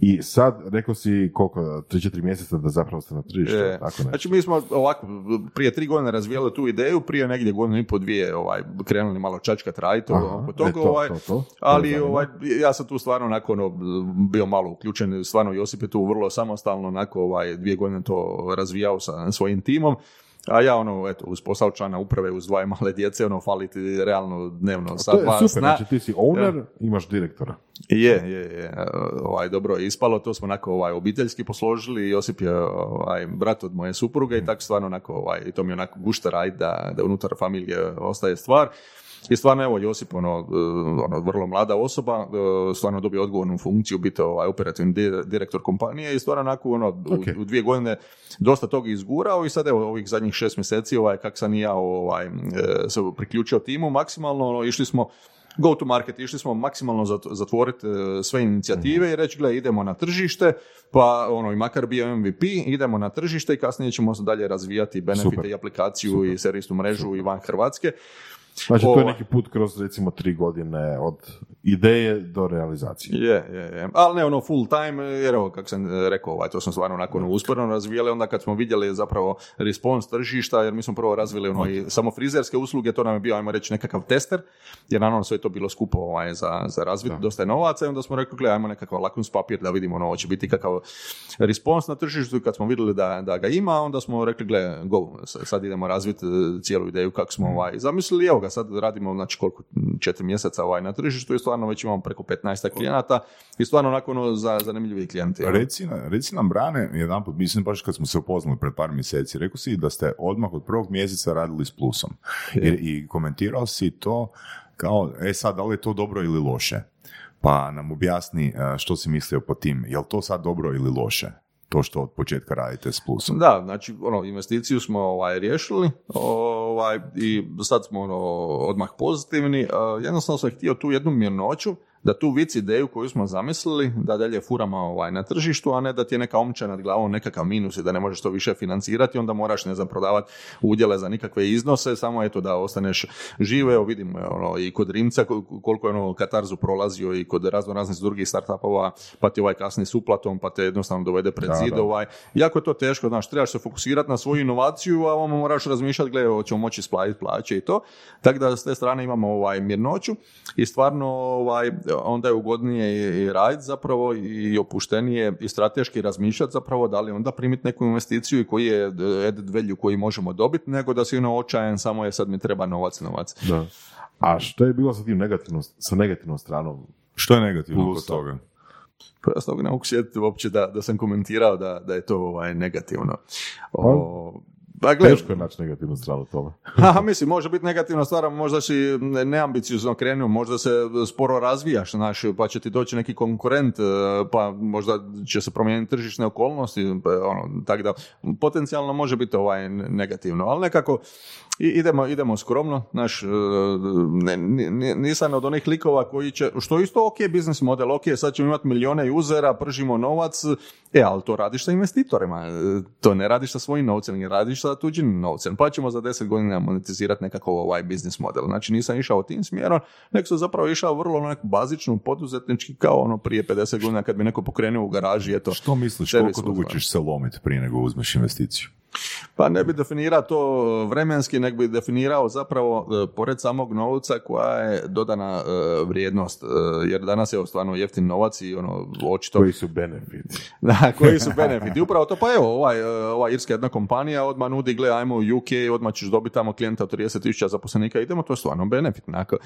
I sad, rekao si koliko, tri, četiri mjeseca da zapravo ste na tržištu, Je. tako ne? Znači mi smo ovako prije tri godine razvijali tu ideju, prije negdje godinu i po dvije ovaj, krenuli malo čačkat raditi Aha, oko toga, e, to, ovaj, to, to. Ali ovaj, ja sam tu stvarno onako ono, bio malo uključen, stvarno Josip je tu vrlo samostalno onako ovaj, dvije godine to razvijao sa svojim timom. A ja ono, eto, uz posao člana uprave, uz dvoje male djece, ono, fali ti realno dnevno sa To je super, sna. znači ti si owner, imaš direktora. Je, je, je. Ovaj, dobro je ispalo, to smo onako ovaj, obiteljski posložili, Josip je ovaj, brat od moje supruge i tako stvarno onako, ovaj, to mi je onako gušta raditi da, da unutar familije ostaje stvar. I stvarno, evo, Josip, ono, eh, ono, vrlo mlada osoba, eh, stvarno dobio odgovornu funkciju, biti ovaj, operativni di- direktor kompanije i stvarno onako, ono, u- Ok. u, dvije godine dosta toga izgurao i sad, evo, ovih zadnjih šest mjeseci, ovaj, kak sam i ja ovaj, eh, se priključio timu, maksimalno, ono, išli smo go to market, išli smo maksimalno zat- zatvoriti e, sve inicijative i reći, gle, idemo na tržište, pa ono, i makar bio MVP, idemo na tržište i kasnije ćemo se dalje razvijati benefite Super. i aplikaciju i servisnu mrežu i van Hrvatske. Znači, to je Ovaj. neki put kroz, recimo, tri godine od ideje do realizacije. Je, je, je. Ali ne ono full time, jer evo, kako sam e, rekao, ovaj, to smo stvarno onako ono, usporeno razvijali, onda kad smo vidjeli zapravo respons tržišta, jer mi smo prvo razvili ono, i samo frizerske usluge, to nam je bio, ajmo reći, nekakav tester, jer naravno sve je to bilo skupo ovaj, za, za razvit, dosta je novaca i onda smo rekli, gle, ajmo nekakav lakuns papir da vidimo, ono, hoće biti kakav respons na tržištu i kad smo vidjeli da, da ga ima, onda smo rekli, gle, go, sad idemo razviti e, cijelu ideju kako smo ovaj, zamislili, evo ga, sad radimo, znači koliko, četiri mjeseca ovaj, na tržištu i stvarno već imamo preko 15 klijenata i stvarno onako ono, za, zanimljivi klijenti. ono. Reci, reci nam, Brane, jedan put, mislim baš kad smo se upoznali pred par mjeseci, rekao si da ste odmah od prvog mjeseca radili s plusom. I, I komentirao si to kao, e sad, da li je to dobro ili loše? Pa nam objasni što si mislio po tim. Je li to sad dobro ili loše? To što od početka radite s plusom. Da, znači ono, investiciju smo ovaj, riješili ovaj, i sad smo ono, odmah pozitivni. Jednostavno sam htio tu jednu mirnoću da tu vic ideju koju smo zamislili, da dalje furamo ovaj, na tržištu, a ne da ti je neka omča nad glavom nekakav minus i da ne možeš to više financirati, onda moraš, ne znam, prodavati udjele za nikakve iznose, samo eto da ostaneš žive, evo vidimo ono, i kod Rimca kol- koliko je ono katarzu prolazio i kod razno raznih drugih startupova, pa ti ovaj kasni s uplatom, pa te jednostavno dovede pred Da, zid, da. ovaj, jako je to teško, znaš, trebaš se fokusirati na svoju inovaciju, a ono moraš razmišljati, gle, hoćemo moći isplatiti plaće i to, tako da s te strane imamo ovaj mirnoću i stvarno ovaj, onda je ugodnije i, i raditi zapravo i opuštenije i strateški razmišljati zapravo da li onda primiti neku investiciju i koji je added value koji možemo dobiti, nego da si ono očajan, samo je sad mi treba novac, novac. Da. A što je bilo sa tim negativnom, sa negativnom stranom? Što je negativno kod toga? Pa ja se toga ne mogu sjetiti uopće da, da sam komentirao da, da je to ovaj, negativno. O, pa gle, Teško je naći negativnu stranu tome. Aha, mislim, može biti negativna stvar, možda si ne- neambiciozno krenuo, možda se sporo razvijaš, znaš, pa će ti doći neki konkurent, e, pa možda će se promijeniti tržišne okolnosti, pa, ono, tako da potencijalno može biti ovaj negativno, ali nekako i idemo, idemo skromno, znaš, e, ne, ni- nisam od onih likova koji će, što je isto ok biznis model, ok, sad ćemo imati milijone usera, pržimo novac, e, ali to radiš sa investitorima, e, to ne radiš sa svojim novcem, ne radiš sa tuđim novcem, pa ćemo za deset godina monetizirati nekakav ovaj biznis model. Znači nisam išao tim smjerom, nego sam zapravo išao vrlo na neku bazičnu poduzetnički kao ono prije 50 godina kad bi neko pokrenuo u garaži, eto. Što misliš, koliko dugo ćeš se lomiti prije nego uzmeš investiciju? Pa ne bi definirao to vremenski, nego bi definirao zapravo e, pored samog novca koja je dodana e, vrijednost, e, jer danas je stvarno jeftin novac i ono očito Koji su benefiti? da, koji su benefiti. Upravo to, pa evo, ovaj, ova irska jedna kompanija odmah nudi, gle, ajmo u UK, odmah ćeš dobiti tamo klijenta od 30.000 zaposlenika, idemo, to je stvarno benefit. Onako.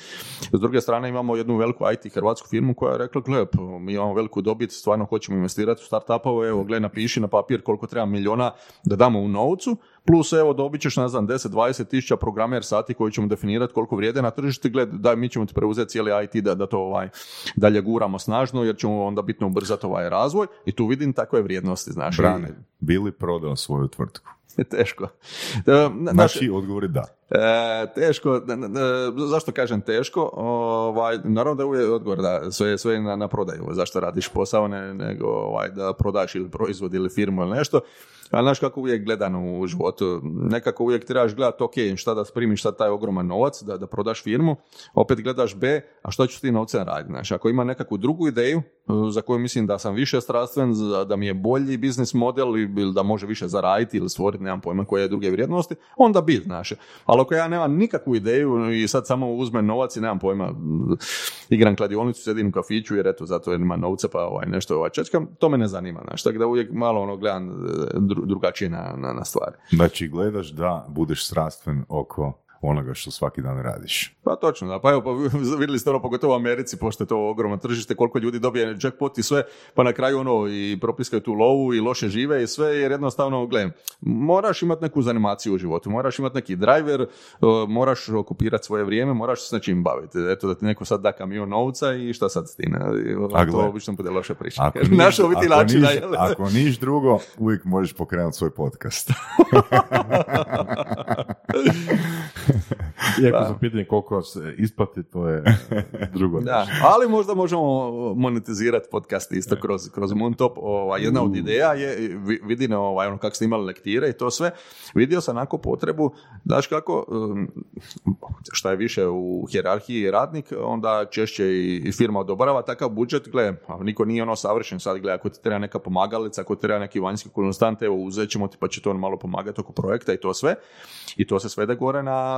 S druge strane imamo jednu veliku IT hrvatsku firmu koja je rekla, gle, p- mi imamo veliku dobit, stvarno hoćemo investirati u startupove, evo, gle, napiši na papir koliko treba miliona da damo u novcu, plus evo dobit ćeš, ne znam, 10-20 tisuća programer sati koji ćemo definirati koliko vrijede na tržištu, gled, daj, mi ćemo ti preuzeti cijeli IT da, da to ovaj, dalje guramo snažno, jer ćemo onda bitno ubrzati ovaj razvoj i tu vidim takve vrijednosti, znaš. Brane, bili prodao svoju tvrtku? teško. E, na- naš- Znači, odgovor je da. E, teško, zašto kažem teško? Ovaj, naravno da je uvijek odgovor da sve, sve na, na prodaju. Zašto radiš posao ne, nego ovaj, da prodaš ili proizvod ili firmu ili nešto. Ali znaš kako uvijek gledano u životu, nekako uvijek trebaš gledati, ok, šta da primiš sad taj ogroman novac, da, da prodaš firmu, opet gledaš B, a što ću s tim novcem raditi? Znaš, ako ima nekakvu drugu ideju, e, za koju mislim da sam više strastven, da mi je bolji biznis model ili da može više zaraditi ili stvoriti, nemam pojma koje je druge vrijednosti, onda bi, znaš. Ali ako ja nemam nikakvu ideju i sad samo uzmem novac i nemam pojma, m, igram kladionicu, sedim u kafiću jer eto, zato jer ima novca pa ovaj, nešto ovaj, čečkam, to me ne zanima, znaš. Tako da uvijek malo ono gledam e, drugačije na, na, na stvari. Znači, gledaš da budeš strastven oko onoga što svaki dan radiš. Pa točno, da. Pa evo, pa vidjeli ste ono, pogotovo u Americi, pošto je to ogromno tržište, koliko ljudi dobije jackpot i sve, pa na kraju ono i propiskaju tu lovu i loše žive i sve, jer jednostavno, gle, moraš imati neku zanimaciju u životu, moraš imati neki driver, uh, moraš okupirati svoje vrijeme, moraš se nečim baviti. Eto, da ti neko sad da kamion novca i šta sad s tim? To obično bude loša priča. Ako bi ti ako načina, niš- jel? ako niš drugo, uvijek možeš pokrenuti svoj podcast. Iako za pitanje koliko se isplati, to je drugo. Da, ali možda možemo monetizirati podcast isto kroz, kroz Moontop. Ovaj, jedna od ideja je, vi- vidi na ovaj, ono kako ste imali lektire i to sve, vidio sam onako potrebu, znaš kako, šta je više u hjerarhiji radnik, onda češće i firma odobrava takav budžet, gle, niko nije ono savršen sad, gle, ako ti treba neka pomagalica, ako ti treba neki vanjski konsultant, evo uzet ćemo ti pa će to on malo pomagati oko projekta i to sve. I to se svede gore na,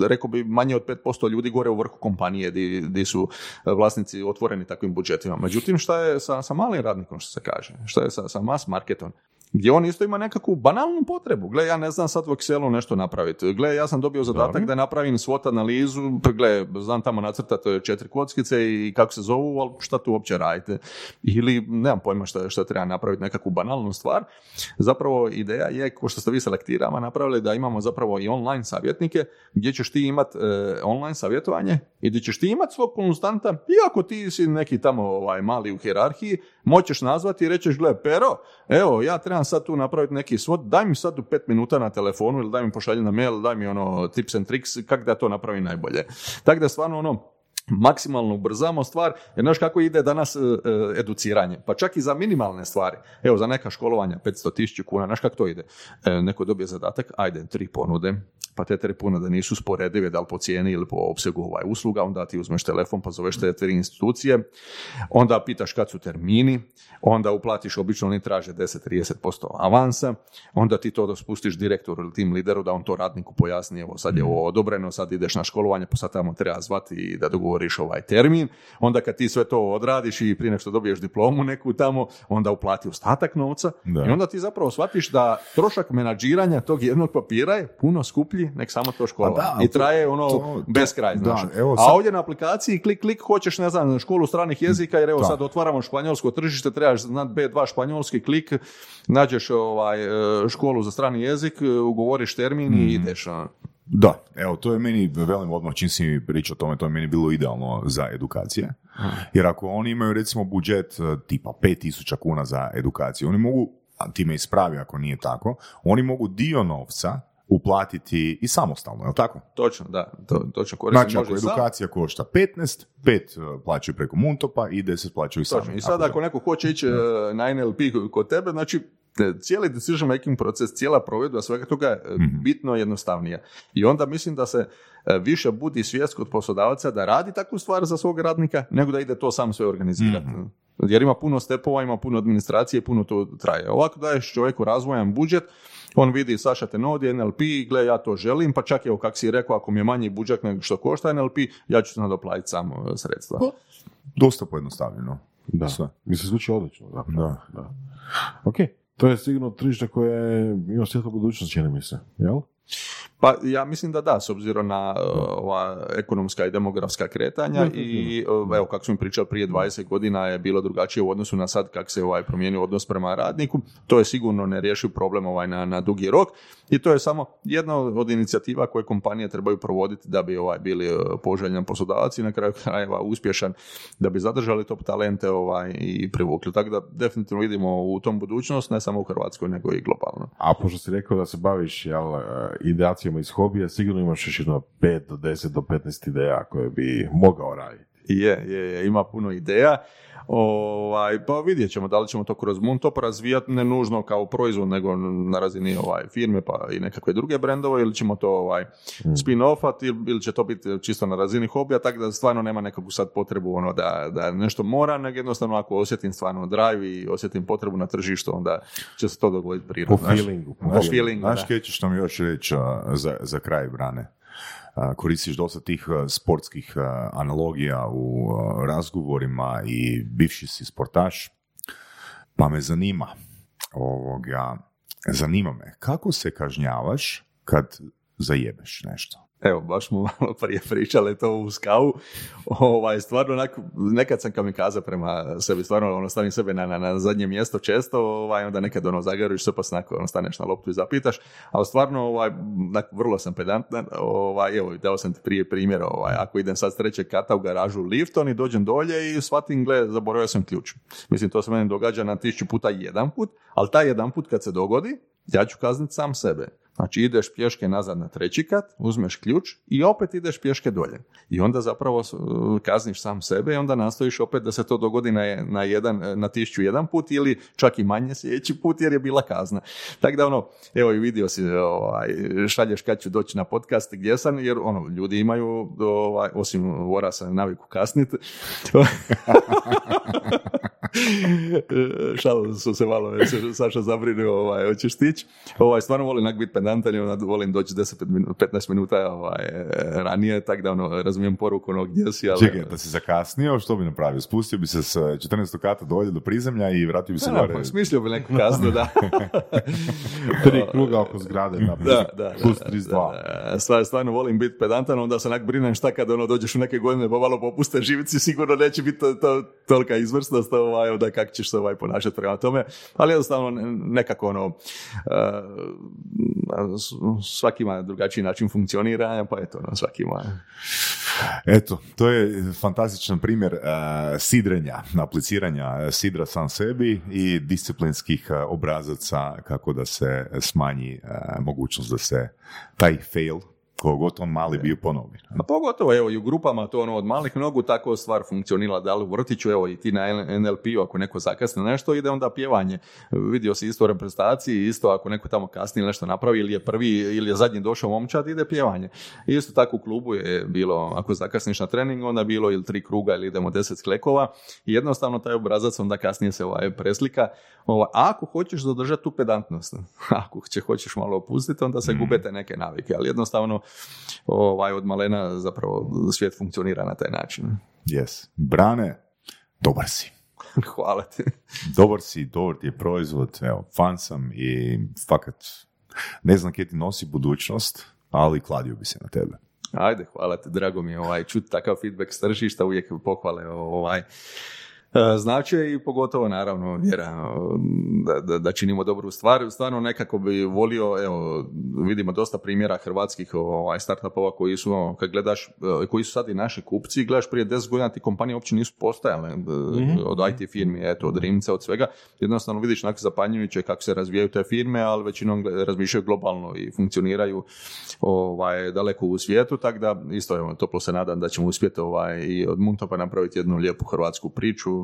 rekao bi, manje od 5% ljudi gore u vrhu kompanije di, di su e, vlasnici otvoreni takvim budžetima. Međutim, šta je sa, sa malim radnikom, što se kaže? Šta je sa, sa mass marketom? Gdje on isto ima nekakvu banalnu potrebu. Gle, ja ne znam sad u Excelu nešto napraviti. Gle, ja sam dobio zadatak Dobro. da napravim SWOT analizu. Gle, znam tamo nacrtati četiri kockice i kako se zovu, ali šta tu uopće radite? Ili, nemam pojma šta, šta treba napraviti, nekakvu banalnu stvar. Zapravo ideja je, ko što ste vi selektirama napravili, da imamo zapravo i online savjetnike, gdje ćeš ti imat e, online savjetovanje i gdje ćeš ti imat svog konstanta, iako ti si neki tamo ovaj, mali u hjerarhiji, moćeš nazvati i rećeš, gle, pero, evo, ja trebam sad tu napraviti neki svod, daj mi sad u pet minuta na telefonu ili daj mi pošalji na mail, daj mi ono tips and tricks, kako da to napravim najbolje. Tako da stvarno ono, maksimalno ubrzamo stvar, jer znaš kako ide danas e, e, educiranje, pa čak i za minimalne stvari. Evo, za neka školovanja 500 tisuća kuna, znaš kako to ide? E, neko dobije zadatak, ajde, tri ponude, pa te tri ponude nisu sporedive, da li po cijeni ili po opsegu ovaj usluga, onda ti uzmeš telefon, pa zoveš te tri institucije, onda pitaš kad su termini, onda uplatiš, obično oni traže 10-30% avansa, onda ti to spustiš direktoru ili tim lideru da on to radniku pojasni, evo sad je ovo odobreno, sad ideš na školovanje, pa sad tamo treba zvati i da dogovoriš ovaj termin, onda kad ti sve to odradiš i prije nego što dobiješ diplomu neku tamo, onda uplati ostatak novca Da. i onda ti zapravo shvatiš da trošak menadžiranja tog jednog papira je puno skuplji nek samo to školovanje. Pa da, I traje ono to- bez kraja, da, znaš. evo A sad- ovdje na aplikaciji klik, klik, hoćeš, ne znam, školu stranih jezika, jer evo Da. sad otvaramo španjolsko tržište, trebaš znat B2 španjolski klik, nađeš ovaj, e, školu za strani jezik, e, ugovoriš termin Mhm. i ideš. ono. Da, evo, to je meni, velim odmah, čim si mi pričao o tome, to je meni bilo idealno za edukacije. Jer ako oni imaju, recimo, budžet e, tipa 5000 kuna za edukaciju, oni mogu, a ti me ispravi ako nije tako, oni mogu dio novca uplatiti i samostalno, je li tako? Točno, da, to, točno. Znači, ako i sam. edukacija košta 15, 5 plaćaju preko Muntopa i 10 plaćaju sami. Točno. I sad ako neko hoće ići e, na NLP kod tebe, znači e, cijeli decision making proces, cijela provedba svega toga je e, Mhm. bitno jednostavnija. I onda mislim da se e, više budi svijest kod poslodavaca da radi takvu stvar za svog radnika, nego da ide to sam sve organizirati. Mhm. Jer ima puno stepova, ima puno administracije, puno to traje. Ovako daješ čovjeku razvojan budžet, on vidi Saša te nudi NLP, gle ja to želim, pa čak evo kak si rekao, ako mi je manji budžet nego što košta NLP, ja ću se nadoplatiti samo e, sredstva. Dosta pojednostavljeno. Da. Sve. Mislim, zvuči odlično. Zapravo. Da. da. Ok, to je sigurno tržište koje ima svjetlo budućnost, čini mi se, jel? Pa ja mislim da da, s obzirom na uh, ova ekonomska i demografska kretanja i uh, evo kako smo pričali prije 20 godina je bilo drugačije u odnosu na sad kako se ovaj promijenio odnos prema radniku. To je sigurno nerješiv problem ovaj na, na dugi rok i to je samo jedna od inicijativa koje kompanije trebaju provoditi da bi ovaj bili uh, poželjan poslodavac i na kraju krajeva uspješan da bi zadržali top talente ovaj i privukli. Tako da definitivno vidimo u tom budućnost ne samo u Hrvatskoj nego i globalno. A pošto si rekao da se baviš jel, e, ideacijama iz hobija, sigurno imaš još jedno 5 do 10 do 15 ideja koje bi mogao raditi. Je, je, je, ima puno ideja. Ovaj, pa vidjet ćemo da li ćemo to kroz Moontop razvijati, ne nužno kao proizvod, nego na razini ovaj, firme pa i nekakve druge brendove, ili ćemo to ovaj, spin-offat ili, ili će to biti čisto na razini hobija, tako da stvarno nema nekakvu sad potrebu ono, da, da nešto mora, nego jednostavno ako osjetim stvarno drive i osjetim potrebu na tržištu, onda će se to dogoditi prirodno. Po feelingu. Po feelingu, Znaš, ćeš nam još reći za, za kraj, Brane? Koristiš dosta tih sportskih analogija u razgovorima i bivši si sportaš, pa me zanima, ovoga, zanima me, kako se kažnjavaš kad zajebeš nešto? Evo, baš smo malo prije pričali to u skavu. Ovaj, stvarno, onako, nekad sam kamikaza prema sebi, stvarno ono, stavim sebe na, na, na zadnje mjesto često, ovaj, onda nekad ono, zagariš se pa snako, ono, staneš na loptu i zapitaš, ali stvarno, ovaj, onak, vrlo sam pedantan, ovaj, evo, dao sam ti prije primjer, ovaj, ako idem sad s trećeg kata u garažu liftom i dođem dolje i shvatim, gle, zaboravio sam ključ. Mislim, to se meni događa na tisuću puta jedan put, ali taj jedan put kad se dogodi, ja ću kazniti sam sebe. Znači ideš pješke nazad na treći kat, uzmeš ključ i opet ideš pješke dolje. I onda zapravo s- kazniš sam sebe i onda nastojiš opet da se to dogodi na, na, jedan, na tišću jedan put ili čak i manje sljedeći put jer je bila kazna. Tako da ono, evo i vidio si, ovaj, šalješ kad ću doći na podcast gdje sam, jer ono, ljudi imaju, ovaj, osim vorasa, naviku kasniti. Šalili su se malo, se Saša zabrinuo, ovaj, hoćeš stići. Ovaj, stvarno volim nak biti pedantan i onda volim doći 10 minu- 15 minuta ovaj, ranije, tako da ono, razumijem poruku ono gdje si, ali... Čekaj, da si zakasnio, što bi napravio? Spustio bi se s 14. kata dolje do prizemlja i vratio bi se Da, gore. pa smislio bi neku kaznu, da. Tri kruga oko zgrade na Da, da, plus da, 32. da, da. Stvar- Stvarno volim biti pedantan, onda se onak brinem šta kad ono dođeš u neke godine pa malo popuste živci, sigurno neće biti to, to, tolika izvrsnost ovaj, onda kako ćeš se ovaj ponašati prema tome, ali jednostavno ne- nekako ono, s- svaki ima drugačiji način funkcioniranja, pa eto, ono, svaki ima. Eto, to je fantastičan primjer uh, sidrenja, apliciranja sidra sam sebi i disciplinskih uh, obrazaca kako da se smanji mogućnost da se taj fail, kogod on mali bio ponovi. Pa pogotovo, evo, i u grupama to ono od malih nogu tako stvar funkcionira, da li u vrtiću, evo, i ti na NLP-u, ako neko zakasni na nešto, ide onda pjevanje. Vidio si isto u reprezentaciji, isto ako neko tamo kasni ili nešto napravi, ili je prvi, ili je zadnji došao momčad, ide pjevanje. Isto tako u klubu je bilo, ako zakasniš na trening, onda bilo ili tri kruga ili idemo deset sklekova i jednostavno taj obrazac onda kasnije se ovaj preslika. Ovaj, ako hoćeš zadržati tu pedantnost, ako će, hoćeš malo opustiti, onda se gube te neke navike, ali jednostavno ovaj, od malena zapravo svijet funkcionira na taj način. Yes. Brane, dobar si. Hvala ti. Dobar si, dobar ti je proizvod, evo, fan sam i fakat ne znam kje ti nosi budućnost, ali kladio bi se na tebe. Ajde, hvala ti, drago mi je ovaj, čuti takav feedback s tržišta, uvijek pohvale ovaj, znače i pogotovo naravno vjera da, da, da činimo dobru stvar. Stvarno nekako bi volio, evo, vidimo dosta primjera hrvatskih ovaj, startupova koji su, ono, kad gledaš, eh, koji su sad i naši kupci, gledaš prije 10 godina ti kompanije uopće nisu postojale eh, od IT firmi, eto, od Rimca, od svega. Jednostavno vidiš onak zapanjujuće kako se razvijaju te firme, ali većinom razmišljaju globalno i funkcioniraju ovaj, daleko u svijetu, tako da isto evo, toplo se nadam da ćemo uspjeti ovaj, i od Muntopa napraviti jednu lijepu hrvatsku priču